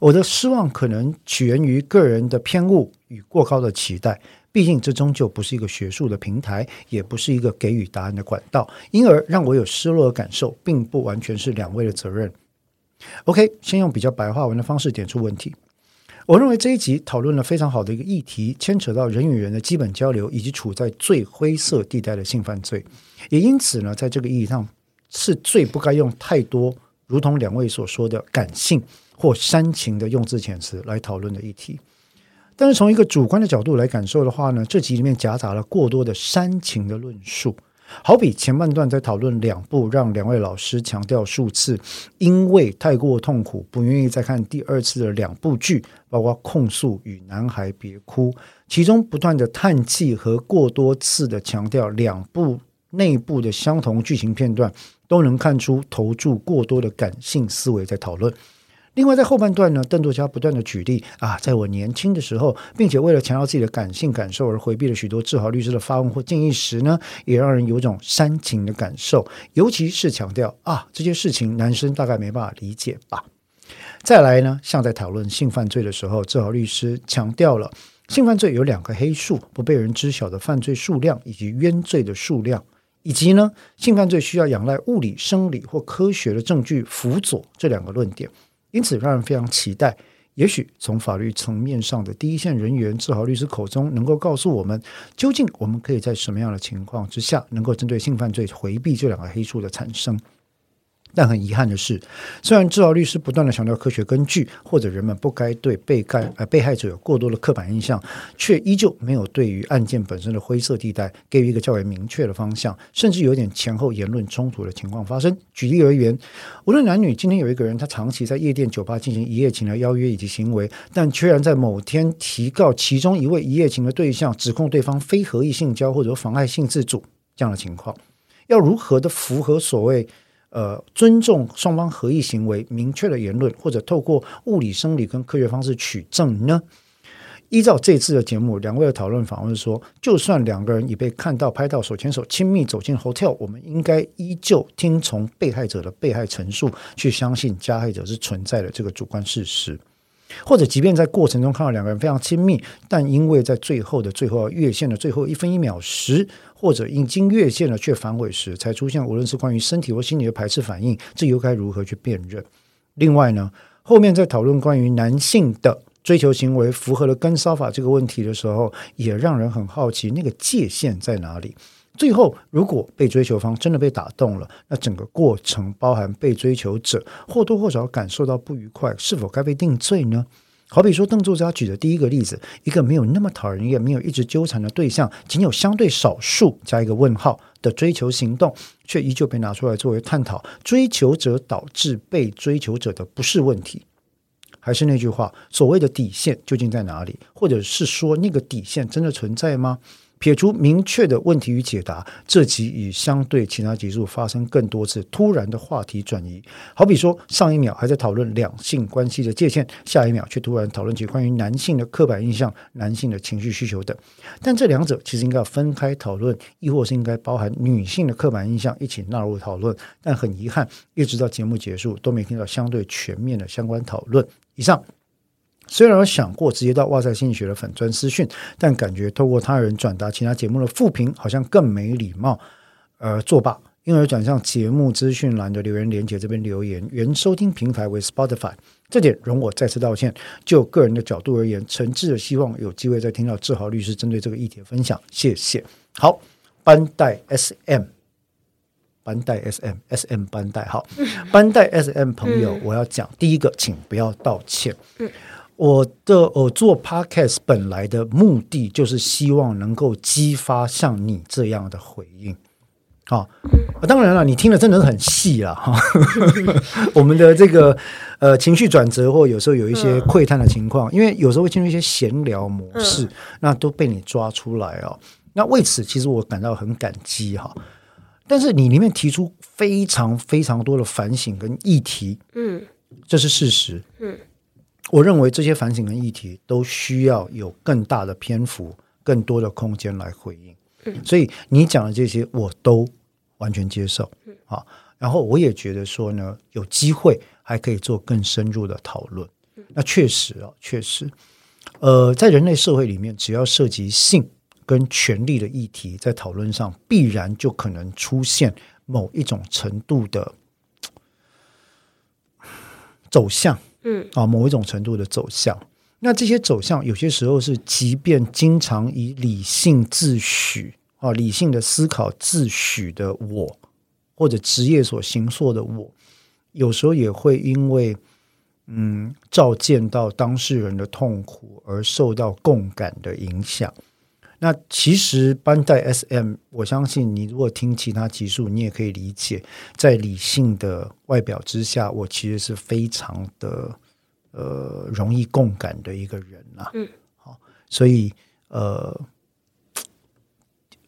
我的失望可能起源于个人的偏误与过高的期待。毕竟，这终究不是一个学术的平台，也不是一个给予答案的管道，因而让我有失落的感受，并不完全是两位的责任。OK，先用比较白话文的方式点出问题。我认为这一集讨论了非常好的一个议题，牵扯到人与人的基本交流，以及处在最灰色地带的性犯罪。也因此呢，在这个意义上，是最不该用太多如同两位所说的感性或煽情的用字遣词来讨论的议题。但是从一个主观的角度来感受的话呢，这集里面夹杂了过多的煽情的论述。好比前半段在讨论两部让两位老师强调数次，因为太过痛苦，不愿意再看第二次的两部剧，包括《控诉》与《男孩别哭》，其中不断的叹气和过多次的强调两部内部的相同剧情片段，都能看出投注过多的感性思维在讨论。另外，在后半段呢，邓作家不断的举例啊，在我年轻的时候，并且为了强调自己的感性感受而回避了许多志豪律师的发问或建议时呢，也让人有种煽情的感受。尤其是强调啊，这些事情男生大概没办法理解吧。再来呢，像在讨论性犯罪的时候，志豪律师强调了性犯罪有两个黑数：不被人知晓的犯罪数量以及冤罪的数量，以及呢，性犯罪需要仰赖物理、生理或科学的证据辅佐这两个论点。因此，让人非常期待，也许从法律层面上的第一线人员志豪律师口中，能够告诉我们，究竟我们可以在什么样的情况之下，能够针对性犯罪回避这两个黑数的产生。但很遗憾的是，虽然治疗律师不断的强调科学根据，或者人们不该对被害呃被害者有过多的刻板印象，却依旧没有对于案件本身的灰色地带给予一个较为明确的方向，甚至有点前后言论冲突的情况发生。举例而言，无论男女，今天有一个人他长期在夜店、酒吧进行一夜情的邀约以及行为，但居然在某天提告其中一位一夜情的对象，指控对方非合意性交或者妨碍性自主这样的情况，要如何的符合所谓？呃，尊重双方合意行为、明确的言论，或者透过物理、生理跟科学方式取证呢？依照这次的节目，两位的讨论访问说，就算两个人已被看到拍到手牵手亲密走进 hotel，我们应该依旧听从被害者的被害陈述，去相信加害者是存在的这个主观事实。或者，即便在过程中看到两个人非常亲密，但因为在最后的最后要越线的最后一分一秒时，或者已经越线了却反悔时，才出现无论是关于身体或心理的排斥反应，这又该如何去辨认？另外呢，后面在讨论关于男性的追求行为符合了跟骚法这个问题的时候，也让人很好奇那个界限在哪里。最后，如果被追求方真的被打动了，那整个过程包含被追求者或多或少感受到不愉快，是否该被定罪呢？好比说，邓作家举的第一个例子，一个没有那么讨人厌、没有一直纠缠的对象，仅有相对少数加一个问号的追求行动，却依旧被拿出来作为探讨追求者导致被追求者的不适问题。还是那句话，所谓的底线究竟在哪里？或者是说，那个底线真的存在吗？撇除明确的问题与解答，这集与相对其他集数发生更多次突然的话题转移。好比说，上一秒还在讨论两性关系的界限，下一秒却突然讨论起关于男性的刻板印象、男性的情绪需求等。但这两者其实应该要分开讨论，亦或是应该包含女性的刻板印象一起纳入讨论。但很遗憾，一直到节目结束都没听到相对全面的相关讨论。以上。虽然我想过直接到哇塞心理学的粉专私讯，但感觉透过他人转达其他节目的负评，好像更没礼貌，而作罢，因而转向节目资讯栏的留言连接这边留言。原收听平台为 Spotify，这点容我再次道歉。就个人的角度而言，诚挚的希望有机会再听到志豪律师针对这个议题的分享。谢谢。好，班代 SM，班代 SM，SM 班代好，班代 SM 朋友，我要讲第一个，请不要道歉。嗯。我的我做 podcast 本来的目的就是希望能够激发像你这样的回应，啊，当然了，你听的真的是很细啊，哈，*laughs* 我们的这个呃情绪转折或有时候有一些窥探的情况，因为有时候会进入一些闲聊模式，那都被你抓出来哦。那为此，其实我感到很感激哈。但是你里面提出非常非常多的反省跟议题，嗯，这是事实，嗯。我认为这些反省跟议题都需要有更大的篇幅、更多的空间来回应。嗯，所以你讲的这些我都完全接受。嗯，啊，然后我也觉得说呢，有机会还可以做更深入的讨论。那确实啊，确实，呃，在人类社会里面，只要涉及性跟权力的议题，在讨论上必然就可能出现某一种程度的走向。嗯啊，某一种程度的走向，那这些走向有些时候是，即便经常以理性自诩啊、理性的思考自诩的我，或者职业所形塑的我，有时候也会因为嗯，照见到当事人的痛苦而受到共感的影响。那其实班代 SM，我相信你如果听其他集数，你也可以理解，在理性的外表之下，我其实是非常的呃容易共感的一个人啊。嗯，好，所以呃。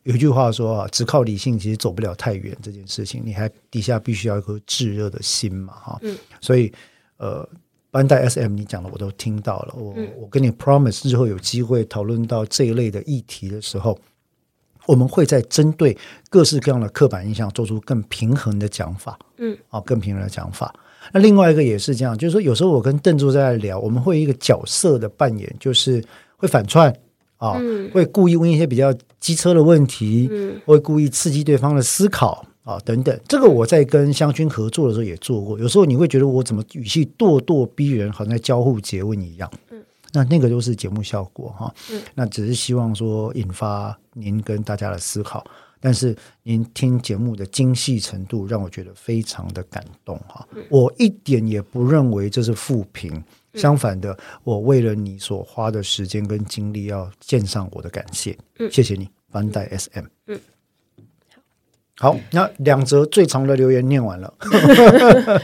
有一句话说啊，只靠理性其实走不了太远。这件事情，你还底下必须要一颗炙热的心嘛，哈。嗯。所以，呃，班代 SM 你讲的我都听到了。我、嗯、我跟你 promise，日后有机会讨论到这一类的议题的时候，我们会在针对各式各样的刻板印象做出更平衡的讲法。嗯。啊，更平衡的讲法。那另外一个也是这样，就是说有时候我跟邓柱在聊，我们会一个角色的扮演，就是会反串。啊、会故意问一些比较机车的问题，嗯，会故意刺激对方的思考啊、哦，等等。这个我在跟湘军合作的时候也做过。有时候你会觉得我怎么语气咄咄逼人，好像在交互诘问一样。嗯，那那个都是节目效果哈。嗯，那只是希望说引发您跟大家的思考。但是您听节目的精细程度，让我觉得非常的感动哈。我一点也不认为这是负评。相反的，我为了你所花的时间跟精力，要献上我的感谢。嗯，谢谢你，班代 SM。嗯，好，那两则最长的留言念完了。*laughs*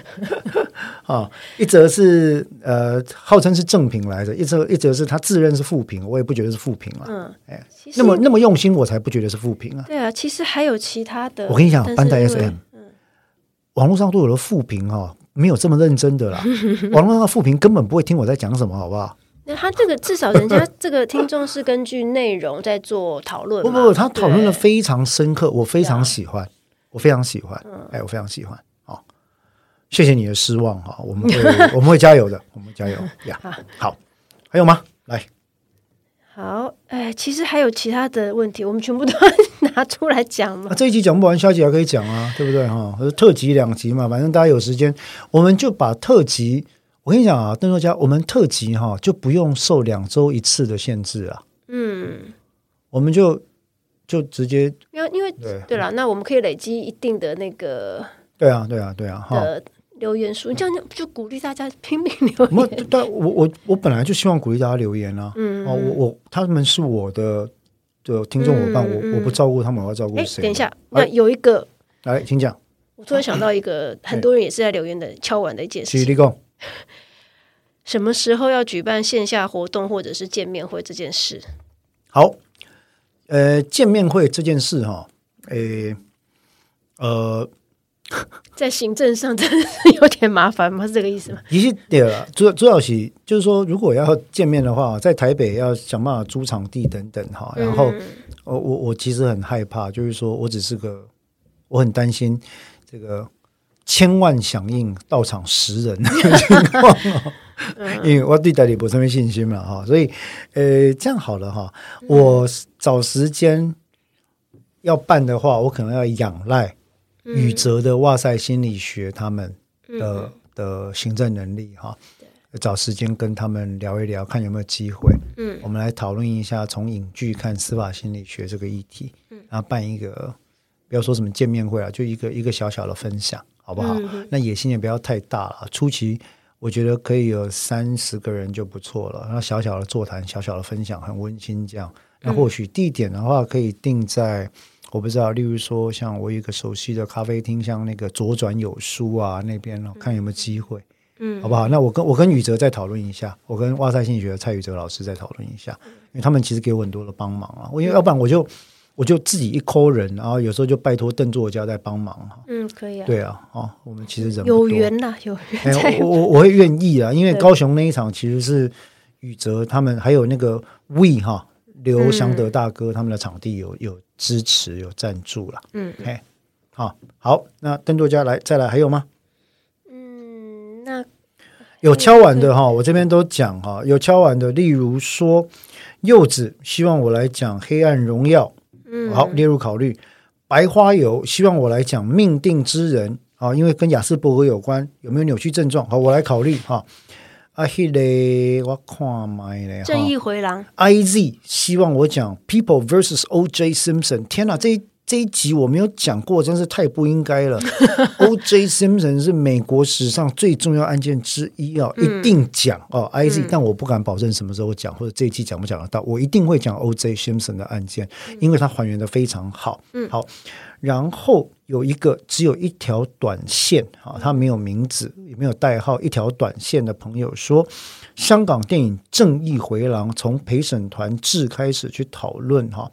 啊，一则是呃，号称是正品来着，一则一则是他自认是负评，我也不觉得是负评了。嗯，哎，那么那么用心，我才不觉得是负评啊。对啊，其实还有其他的。我跟你讲，班代 SM，嗯，网络上都有了负评哈。没有这么认真的啦，*laughs* 网络上的负评根本不会听我在讲什么，好不好？那他这个至少人家 *laughs* 这个听众是根据内容在做讨论，不不不，他讨论的非常深刻，我非常喜欢，我非常喜欢，哎，我非常喜欢，好，谢谢你的失望哈，我们会 *laughs* 我们会加油的，我们加油 *laughs* 呀，好，还有吗？来。好，哎，其实还有其他的问题，我们全部都拿出来讲嘛。啊，这一集讲不完，下集还可以讲啊，对不对哈？特辑两集嘛，反正大家有时间，我们就把特辑。我跟你讲啊，邓作家，我们特辑哈就不用受两周一次的限制啊。嗯，我们就就直接，因为因为对对了，那我们可以累积一定的那个。对啊，对啊，对啊，哈。留言数，你这样就鼓励大家拼命留言。但我我我本来就希望鼓励大家留言啊。嗯，哦，我我他们是我的的听众伙伴，嗯、我我不照顾他们，我要照顾谁？等一下，那有一个，来，请讲。我突然想到一个，*coughs* 很多人也是在留言的敲碗的一件事。举例讲，*laughs* 什么时候要举办线下活动或者是见面会这件事？好，呃，见面会这件事哈，诶，呃。*laughs* 在行政上真的是有点麻烦吗？是这个意思吗？*laughs* 也是对了，主要主要是就是说，如果要见面的话，在台北要想办法租场地等等哈。然后，我我我其实很害怕，就是说我只是个，我很担心这个千万响应到场十人的 *laughs* 情况，因为我对代理不是没信心嘛哈。所以，呃，这样好了哈，我找时间要办的话，我可能要仰赖。宇哲的哇塞心理学，他们的、嗯、的行政能力哈，找时间跟他们聊一聊，看有没有机会。嗯，我们来讨论一下从影剧看司法心理学这个议题。嗯，然后办一个，不要说什么见面会啊，就一个一个小小的分享，好不好？嗯、那野心也不要太大了。初期我觉得可以有三十个人就不错了。然后小小的座谈，小小的分享，很温馨这样。那或许地点的话，可以定在。我不知道，例如说，像我有一个熟悉的咖啡厅，像那个左转有书啊那边，看有没有机会，嗯，好不好？那我跟我跟宇哲再讨论一下，我跟哇塞心理学的蔡宇哲老师再讨论一下，因为他们其实给我很多的帮忙啊。我因为要不然我就我就自己一抠人，然后有时候就拜托邓作家在帮忙哈。嗯，可以啊。对啊，哦，我们其实人有缘呐，有缘。欸、我我我会愿意啊，因为高雄那一场其实是宇哲他们还有那个 We 哈刘祥德大哥他们的场地有有。支持有赞助了，嗯，嘿，好，好，那邓作家来再来还有吗？嗯，那有敲碗的哈，我这边都讲哈，有敲碗的，例如说柚子希望我来讲《黑暗荣耀》，嗯，好列入考虑。白花油希望我来讲《命定之人》啊，因为跟雅斯伯格有关，有没有扭曲症状？好，我来考虑哈。啊，迄个我看麦正义回廊。I Z 希望我讲 People vs O J Simpson。天哪，这一这一集我没有讲过，真是太不应该了。*laughs* O.J. Simpson 是美国史上最重要案件之一啊，一定讲哦。I.C.、嗯、但我不敢保证什么时候讲，或者这一期讲不讲得到。我一定会讲 O.J. Simpson 的案件，因为它还原的非常好。嗯，好。然后有一个只有一条短线啊，他没有名字，也没有代号，一条短线的朋友说，香港电影《正义回廊》从陪审团制开始去讨论哈，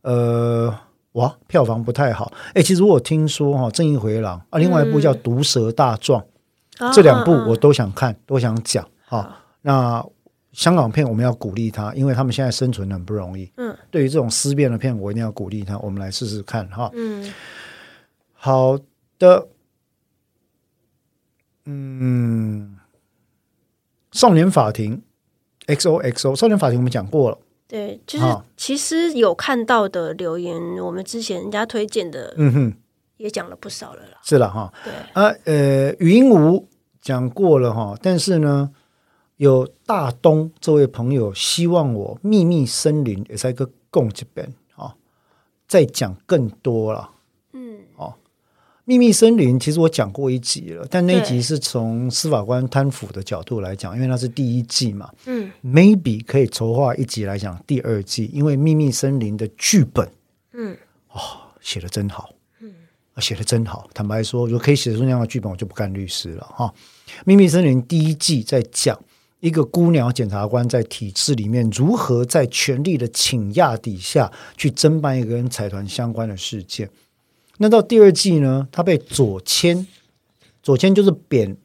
呃。哇，票房不太好。哎，其实我听说哈，《正义回廊》啊，另外一部叫《毒蛇大壮》，嗯，这两部我都想看，都想讲哈。那香港片我们要鼓励他，因为他们现在生存很不容易。嗯，对于这种思辨的片，我一定要鼓励他。我们来试试看哈。嗯，好的。嗯，少年法庭，XOXO，少年法庭我们讲过了。对，就是其实有看到的留言，哦、我们之前人家推荐的，嗯哼，也讲了不少了啦。是了哈，对。啊，呃，语音无讲过了哈，但是呢，有大东这位朋友希望我秘密森林也在一个共这边啊，再讲更多了。秘密森林其实我讲过一集了，但那一集是从司法官贪腐的角度来讲，因为那是第一季嘛。嗯，maybe 可以筹划一集来讲第二季，因为秘密森林的剧本，嗯，哦，写的真好，嗯，写得真好。坦白说，如果可以写出那样的剧本，我就不干律师了哈。秘密森林第一季在讲一个姑娘检察官在体制里面如何在权力的倾轧底下去侦办一个跟财团相关的事件。那到第二季呢？他被左迁，左迁就是贬，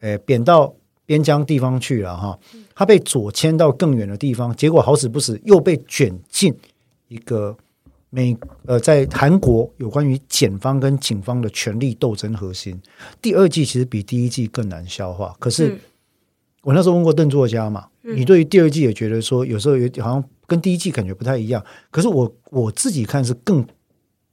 诶，贬到边疆地方去了哈。他被左迁到更远的地方，结果好死不死又被卷进一个美呃，在韩国有关于检方跟警方的权力斗争核心。第二季其实比第一季更难消化。可是我那时候问过邓作家嘛，你对于第二季也觉得说有时候有好像跟第一季感觉不太一样。可是我我自己看是更。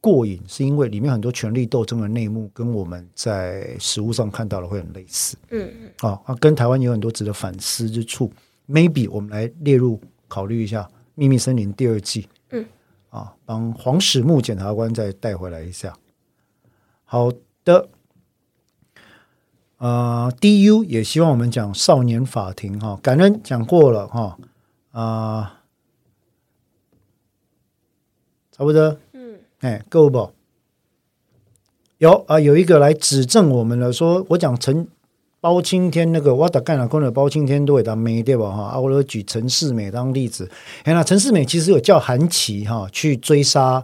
过瘾是因为里面很多权力斗争的内幕跟我们在实物上看到的会很类似，嗯嗯，啊，跟台湾有很多值得反思之处。Maybe 我们来列入考虑一下《秘密森林》第二季，嗯，啊，帮黄始木检察官再带回来一下。好的，呃，DU 也希望我们讲少年法庭哈，感恩讲过了哈，啊，差不多。哎，够不？有啊，有一个来指正我们了，说我讲陈包青天那个，我打干了工的包青天都会当没对吧？哈，啊，我都举陈世美当例子。哎，那陈世美其实有叫韩琦哈去追杀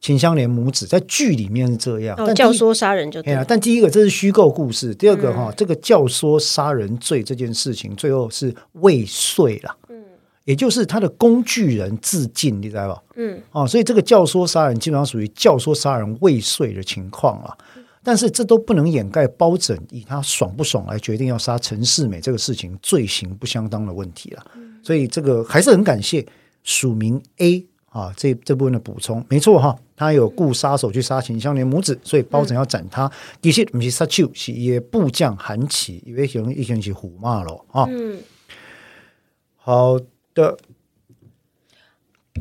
秦香莲母子，在剧里面是这样，哦、教唆杀人就对了。但第一个这是虚构故事，第二个哈、嗯，这个教唆杀人罪这件事情最后是未遂了。也就是他的工具人自尽，你知道吧？嗯，哦，所以这个教唆杀人基本上属于教唆杀人未遂的情况啊。但是这都不能掩盖包拯以他爽不爽来决定要杀陈世美这个事情罪行不相当的问题了。所以这个还是很感谢署名 A 啊，这这部分的补充没错哈，他有雇杀手去杀秦香莲母子，所以包拯要斩他。其实不是杀手，是也部将韩琦，因为想已经是虎妈了啊。嗯，好。的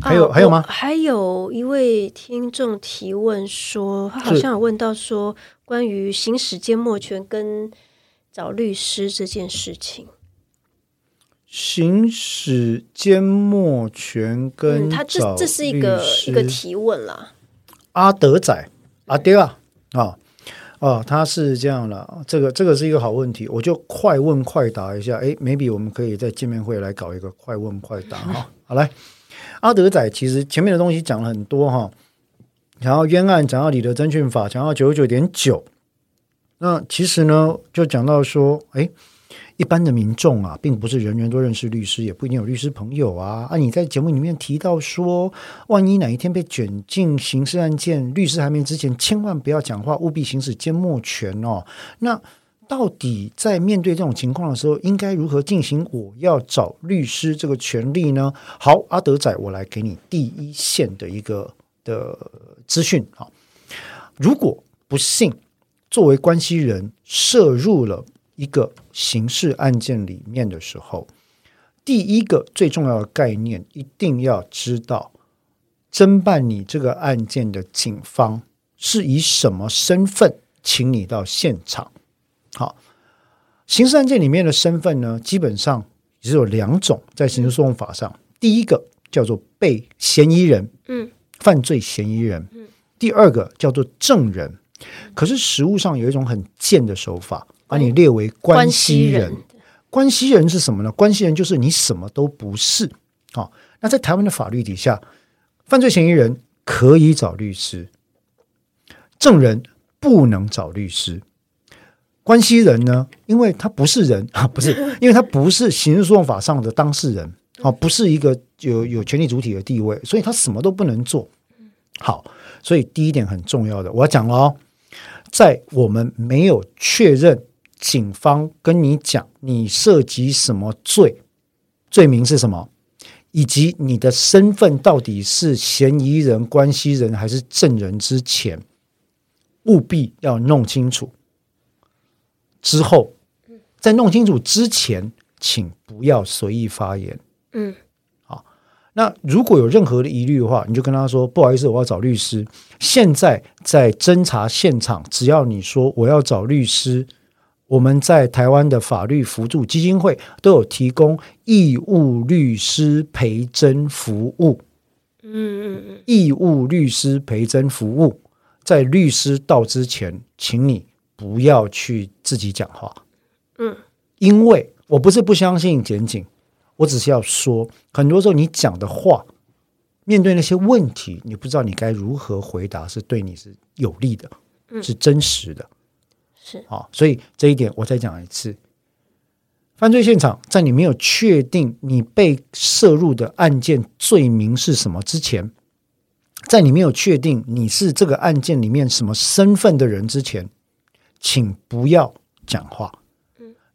还有、啊、还有吗？还有一位听众提问说，他好像有问到说，关于行使缄默权跟找律师这件事情。行使缄默权跟、嗯、他这这是一个一个提问啦。阿德仔阿爹啊啊！哦，他是这样了，这个这个是一个好问题，我就快问快答一下。哎，maybe 我们可以在见面会来搞一个快问快答哈。*laughs* 好来，阿德仔，其实前面的东西讲了很多哈，讲到冤案，讲到李德征讯法，讲到九十九点九，那其实呢，就讲到说，哎。一般的民众啊，并不是人人都认识律师，也不一定有律师朋友啊。啊，你在节目里面提到说，万一哪一天被卷进刑事案件，律师还没之前，千万不要讲话，务必行使缄默权哦。那到底在面对这种情况的时候，应该如何进行？我要找律师这个权利呢？好，阿德仔，我来给你第一线的一个的资讯啊。如果不幸作为关系人涉入了。一个刑事案件里面的时候，第一个最重要的概念一定要知道，侦办你这个案件的警方是以什么身份请你到现场？好，刑事案件里面的身份呢，基本上只有两种，在刑事诉讼法上，第一个叫做被嫌疑人，嗯，犯罪嫌疑人，嗯，第二个叫做证人。可是实务上有一种很贱的手法，把你列为关系人。关系人是什么呢？关系人就是你什么都不是。好，那在台湾的法律底下，犯罪嫌疑人可以找律师，证人不能找律师。关系人呢，因为他不是人啊，*laughs* 不是，因为他不是刑事诉讼法上的当事人啊，不是一个有有权利主体的地位，所以他什么都不能做。好，所以第一点很重要的，我要讲了哦，在我们没有确认。警方跟你讲，你涉及什么罪？罪名是什么？以及你的身份到底是嫌疑人、关系人还是证人？之前务必要弄清楚。之后，在弄清楚之前，请不要随意发言。嗯，好。那如果有任何的疑虑的话，你就跟他说：“不好意思，我要找律师。”现在在侦查现场，只要你说我要找律师。我们在台湾的法律扶助基金会都有提供义务律师陪侦服务。嗯嗯嗯，义务律师陪侦服务，在律师到之前，请你不要去自己讲话。嗯，因为我不是不相信检警，我只是要说，很多时候你讲的话，面对那些问题，你不知道你该如何回答，是对你是有利的，是真实的。是啊，所以这一点我再讲一次：犯罪现场在你没有确定你被涉入的案件罪名是什么之前，在你没有确定你是这个案件里面什么身份的人之前，请不要讲话。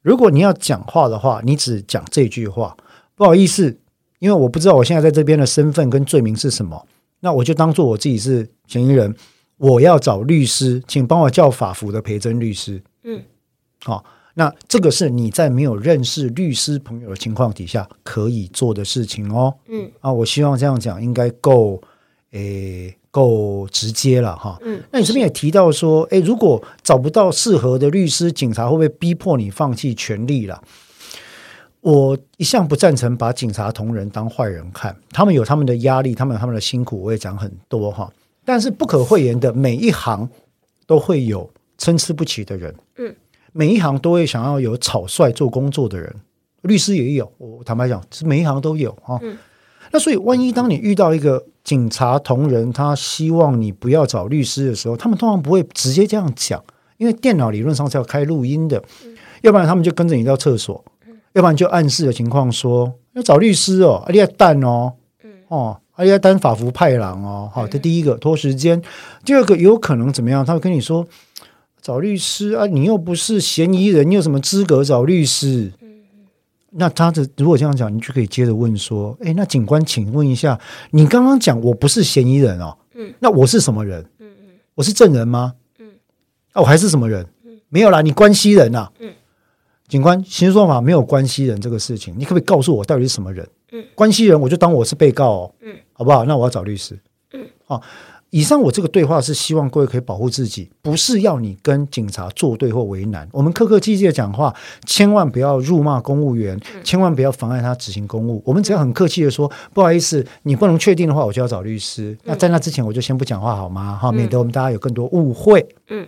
如果你要讲话的话，你只讲这句话，不好意思，因为我不知道我现在在这边的身份跟罪名是什么，那我就当做我自己是嫌疑人。我要找律师，请帮我叫法服的陪侦律师。嗯，好、哦，那这个是你在没有认识律师朋友的情况底下可以做的事情哦。嗯，啊，我希望这样讲应该够，诶，够直接了哈。嗯，那你这边也提到说，诶，如果找不到适合的律师，警察会不会逼迫你放弃权利了？我一向不赞成把警察同仁当坏人看，他们有他们的压力，他们有他们的辛苦，我也讲很多哈。但是不可讳言的，每一行都会有参差不齐的人。嗯，每一行都会想要有草率做工作的人，律师也有。我坦白讲，是每一行都有哈。嗯，那所以，万一当你遇到一个警察同仁，他希望你不要找律师的时候，他们通常不会直接这样讲，因为电脑理论上是要开录音的。嗯，要不然他们就跟着你到厕所，要不然就暗示的情况说要找律师哦，你要蛋哦，嗯哦。而且单法服派郎哦，好，这第一个拖时间，第二个有可能怎么样？他会跟你说找律师啊，你又不是嫌疑人，你有什么资格找律师？那他的如果这样讲，你就可以接着问说：哎，那警官，请问一下，你刚刚讲我不是嫌疑人哦，嗯，那我是什么人？嗯嗯，我是证人吗？嗯，啊，我还是什么人？没有啦，你关系人呐，嗯，警官，刑事诉讼法没有关系人这个事情，你可不可以告诉我到底是什么人？嗯，关系人我就当我是被告哦，嗯，好不好？那我要找律师，嗯，好。以上我这个对话是希望各位可以保护自己，不是要你跟警察作对或为难。我们客客气气的讲话，千万不要辱骂公务员，千万不要妨碍他执行公务。我们只要很客气的说，不好意思，你不能确定的话，我就要找律师。那在那之前，我就先不讲话好吗？哈，免得我们大家有更多误会。嗯，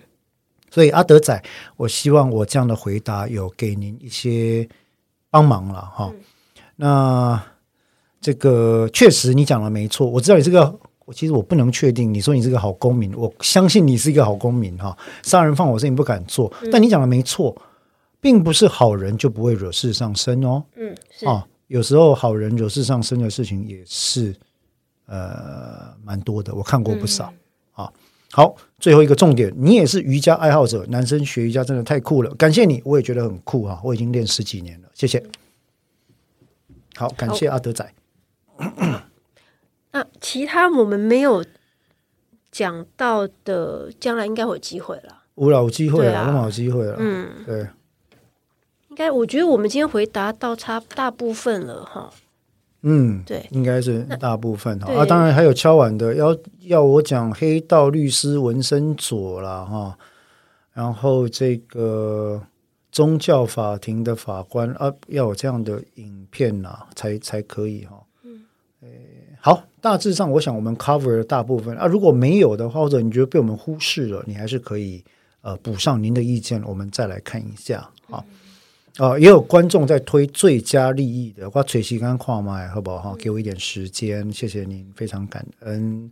所以阿德仔，我希望我这样的回答有给您一些帮忙了哈。那。这个确实你讲的没错，我知道你是个，我其实我不能确定。你说你是个好公民，我相信你是一个好公民哈。杀人放火事情不敢做，但你讲的没错，并不是好人就不会惹事上身哦。嗯，啊，有时候好人惹事上身的事情也是呃蛮多的，我看过不少啊。好，最后一个重点，你也是瑜伽爱好者，男生学瑜伽真的太酷了，感谢你，我也觉得很酷啊，我已经练十几年了，谢谢。好，感谢阿德仔。*coughs* 那其他我们没有讲到的，将来应该会有机会了。有了，有机会了，有机会了。嗯，对。应该，我觉得我们今天回答到差大部分了哈。嗯，对，应该是大部分哈。啊，当然还有敲碗的，要要我讲黑道律师文森佐啦哈，然后这个宗教法庭的法官啊，要有这样的影片呐，才才可以哈。诶，好，大致上我想我们 cover 了大部分啊，如果没有的话，或者你觉得被我们忽视了，你还是可以呃补上您的意见，我们再来看一下啊。也有观众在推最佳利益的，我垂西刚跨麦，好不好？哈，给我一点时间，谢谢您，非常感恩。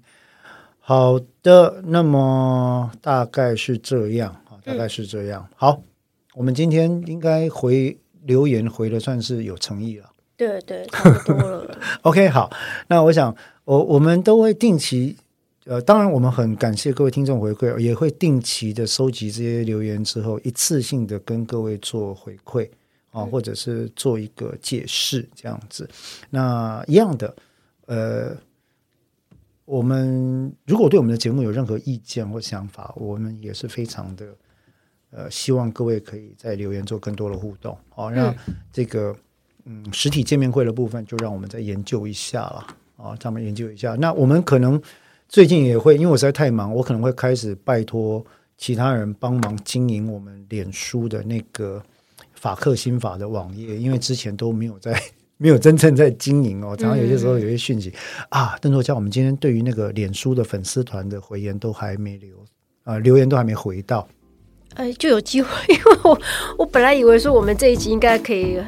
好的，那么大概是这样啊，大概是这样。好，我们今天应该回留言回的算是有诚意了。对对，差不多了。*laughs* OK，好，那我想我我们都会定期。呃，当然，我们很感谢各位听众回馈，也会定期的收集这些留言之后，一次性的跟各位做回馈啊，或者是做一个解释这样子。那一样的，呃，我们如果对我们的节目有任何意见或想法，我们也是非常的呃，希望各位可以在留言做更多的互动。好，让这个嗯，实体见面会的部分，就让我们再研究一下了啊，咱们研究一下。那我们可能。最近也会，因为我实在太忙，我可能会开始拜托其他人帮忙经营我们脸书的那个法克心法的网页，因为之前都没有在，*laughs* 没有真正在经营哦。常常有些时候有些讯息、嗯、啊，邓作家，我们今天对于那个脸书的粉丝团的回言都还没留啊、呃，留言都还没回到，哎，就有机会，因为我我本来以为说我们这一集应该可以。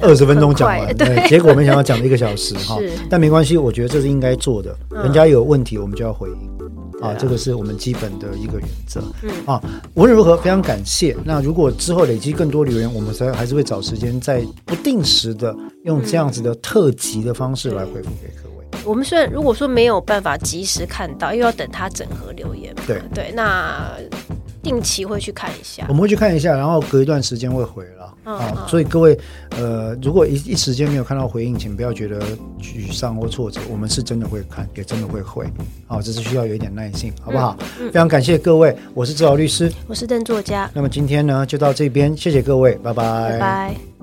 二十分钟讲完，对，结果没想到讲了一个小时 *laughs* 哈，但没关系，我觉得这是应该做的。人家有问题，我们就要回应啊，这个是我们基本的一个原则。嗯啊，无论如何，非常感谢。那如果之后累积更多留言，我们才还是会找时间，在不定时的用这样子的特辑的方式来回复给各位。我们虽然如果说没有办法及时看到，又要等他整合留言，对对，那。定期会去看一下，我们会去看一下，然后隔一段时间会回了、嗯、啊。所以各位，呃，如果一一时间没有看到回应，请不要觉得沮丧或挫折，我们是真的会看，也真的会回。好，只是需要有一点耐心，好不好？非常感谢各位，我是志豪律师，我是邓作家。那么今天呢，就到这边，谢谢各位，拜拜，拜拜。